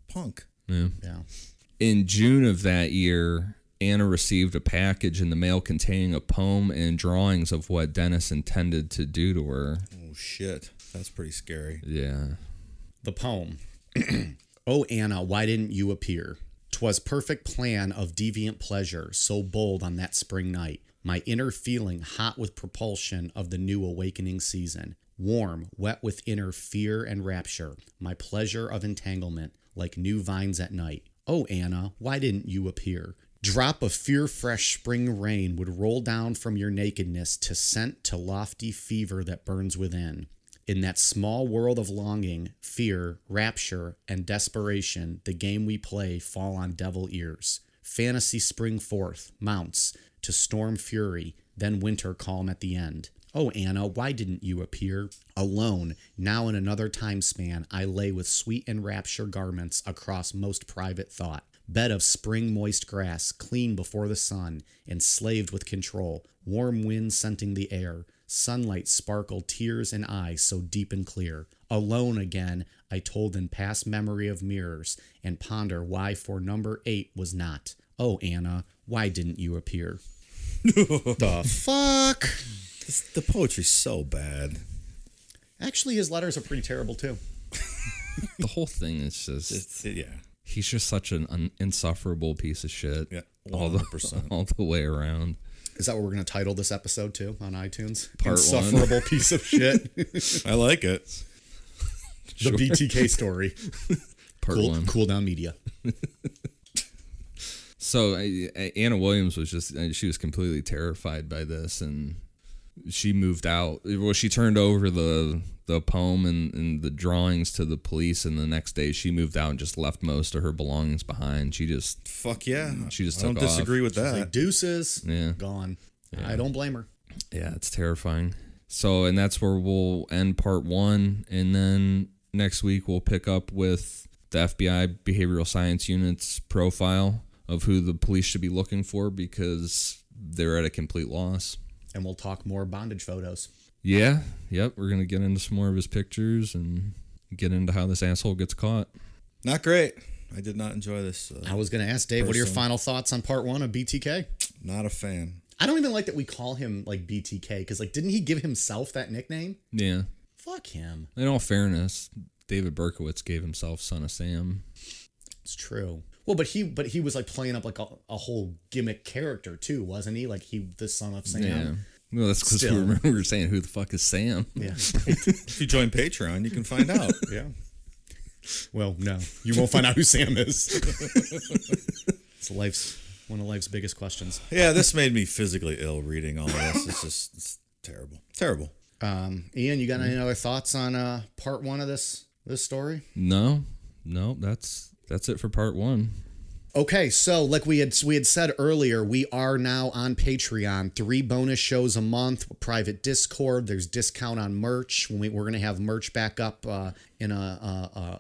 punk. yeah. yeah. In June of that year, Anna received a package in the mail containing a poem and drawings of what Dennis intended to do to her. Oh shit, that's pretty scary. Yeah. The poem. <clears throat> oh Anna, why didn't you appear? 'Twas perfect plan of deviant pleasure, so bold on that spring night. My inner feeling hot with propulsion of the new awakening season. Warm, wet with inner fear and rapture. My pleasure of entanglement, like new vines at night. Oh Anna, why didn't you appear? Drop of fear fresh spring rain would roll down from your nakedness to scent to lofty fever that burns within. In that small world of longing, fear, rapture, and desperation, the game we play fall on devil ears. Fantasy spring forth, mounts, to storm fury, then winter calm at the end. Oh, Anna, why didn't you appear? Alone, now in another time span, I lay with sweet and rapture garments across most private thought. Bed of spring moist grass, clean before the sun, enslaved with control, warm wind scenting the air, sunlight sparkle tears and eyes so deep and clear. Alone again, I told in past memory of mirrors and ponder why for number eight was not. Oh, Anna, why didn't you appear? <laughs> the fuck? This, the poetry's so bad. Actually, his letters are pretty terrible too. <laughs> The whole thing is just It's yeah. he's just such an un- insufferable piece of shit. Yeah, all the 100%. <laughs> all the way around. Is that what we're going to title this episode too on iTunes? Part one. Insufferable piece of shit. <laughs> I like it. the BTK story. <laughs> Part Cool, one. cool down media. <laughs> So uh, Anna Williams was just uh, she was completely terrified by this, and she moved out. Well, she turned over the the poem and, and the drawings to the police, and the next day she moved out and just left most of her belongings behind. She just Fuck yeah. She just I don't off. disagree with that. Like deuces. Yeah. Gone. I don't blame her. yeah, it's terrifying. So, and that's where we'll end part one, and then next week we'll pick up with the FBI behavioral science unit's profile of who the police should be looking for because they're at a complete loss. And we'll talk more bondage photos. Yeah, yep. We're gonna get into some more of his pictures and get into how this asshole gets caught. Not great. I did not enjoy this. Uh, I was going to ask Dave, what are your final thoughts on part one of BTK? not a fan. I don't even like that we call him like BTK because, like, didn't he give himself that nickname? Yeah. Fuck him. In all fairness, David Berkowitz gave himself Son of Sam. It's true. Well, but he but he was like playing up like a, a whole gimmick character too, wasn't he? Like he the son of Sam. Yeah. Well, that's because we Still. were, we were saying, "Who the fuck is Sam?" Yeah. <laughs> If you join Patreon, you can find out. <laughs> yeah. Well, no, you won't find out who Sam is. <laughs> it's life's one of life's biggest questions. yeah, this made me physically ill reading all of this. It's just it's terrible. Terrible. Um, Ian, you got any other thoughts on uh, part one of this this story? No, no, that's that's it for part one. Okay, so like we had we had said earlier, we are now on Patreon. Three bonus shows a month, private Discord. There's discount on merch. We, we're gonna have merch back up uh, in a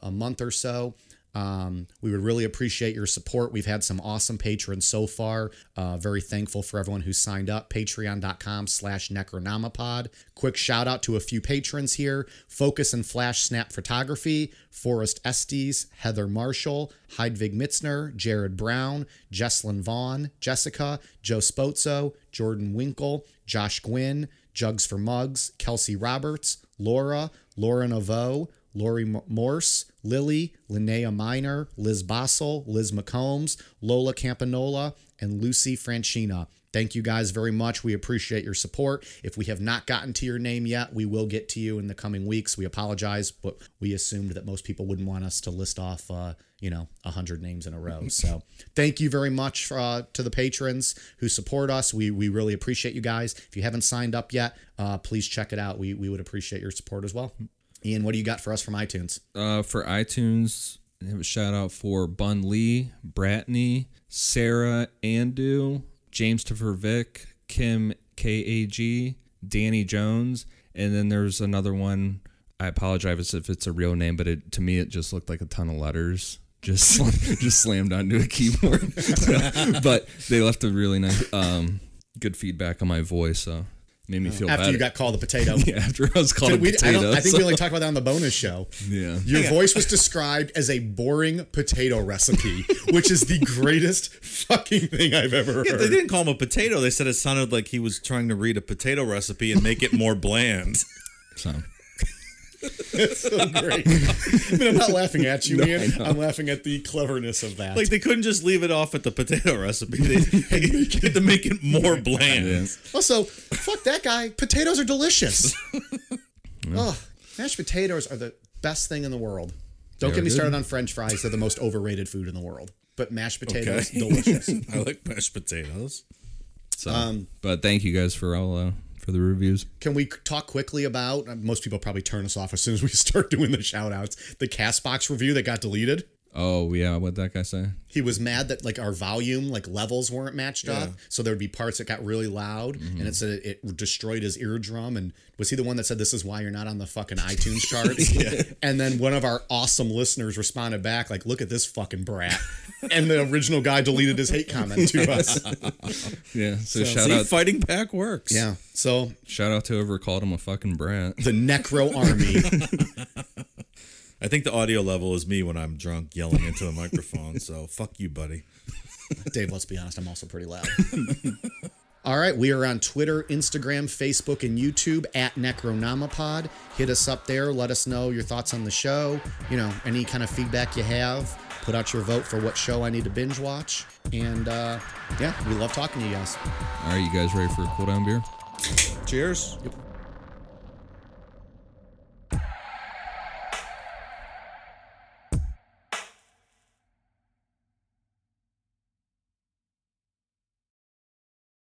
a- a month or so. Um, we would really appreciate your support. We've had some awesome patrons so far. Uh, very thankful for everyone who signed up. Patreon.com slash Necronomipod. Quick shout out to a few patrons here. Focus and Flash Snap Photography, Forrest Estes, Heather Marshall, Heidvig Mitzner, Jared Brown, Jesslyn Vaughn, Jessica, Joe Spozzo, Jordan Winkle, Josh Gwynn, Jugs for Mugs, Kelsey Roberts, Laura, Laura Naveau, Lori Morse, Lily, Linnea Miner, Liz Bossel, Liz McCombs, Lola Campanola, and Lucy Franchina. Thank you guys very much. We appreciate your support. If we have not gotten to your name yet, we will get to you in the coming weeks. We apologize, but we assumed that most people wouldn't want us to list off, uh, you know, a hundred names in a row. <laughs> So thank you very much uh, to the patrons who support us. We we really appreciate you guys. If you haven't signed up yet, uh, please check it out. We we would appreciate your support as well. Ian, what do you got for us from iTunes? Uh, for iTunes, I have a shout out for Bun Lee, Bratney, Sarah Andu, James Vic, Kim KAG, Danny Jones, and then there's another one. I apologize if it's a real name, but it to me it just looked like a ton of letters. Just <laughs> just slammed onto a keyboard, <laughs> but they left a really nice, um, good feedback on my voice, so made me feel After better. you got called a potato. <laughs> yeah, after I was called a We- I, potato. don't, I think so- we only talked about that on the bonus show. yeah. Your <laughs> voice was described as a boring potato recipe, <laughs> which is the greatest fucking thing I've ever heard. Yeah, they didn't call him a potato. They said it sounded like he was trying to read a potato recipe and make it more bland. So. It's so <laughs> great. I mean, I'm not laughing at you, Ian. I'm laughing at the cleverness of that. Like they couldn't just leave it off at the potato recipe. They, <laughs> they had to make it more <laughs> bland. also, fuck that guy. Potatoes are delicious. oh, mashed potatoes are the best thing in the world. Don't They get are me good. started on French fries. They're the most overrated food in the world. But mashed potatoes, Okay. delicious. I like mashed potatoes. So, Um, but thank you guys for all uh, for the reviews. Can we talk quickly about? Most people probably turn us off as soon as we <laughs> start doing the shout outs. The Castbox review that got deleted. Oh yeah, what that guy say? He was mad that like our volume, like levels weren't matched up. So there would be parts that got really loud and it mm-hmm. said it, it destroyed his eardrum. And was he the one that said, This is why you're not on the fucking iTunes <laughs> charts? And then one of our awesome listeners responded back, like, Look at this fucking brat. <laughs> and the original guy deleted his hate comment to <laughs> us. Yeah. So, shout See, out fighting back works. Yeah. So shout out to whoever called him a fucking brat. the Necro Army. I think the audio level is me when I'm drunk yelling into the microphone. So <laughs> fuck you, buddy. Dave, let's be honest, I'm also pretty loud. <laughs> All right, we are on Twitter, Instagram, Facebook, and YouTube at Necronomipod. Hit us up there. Let us know your thoughts on the show. You know, any kind of feedback you have. Put out your vote for what show I need to binge watch. And uh, yeah, we love talking to you guys. All right, you guys ready for a cool down beer? Cheers. Yep.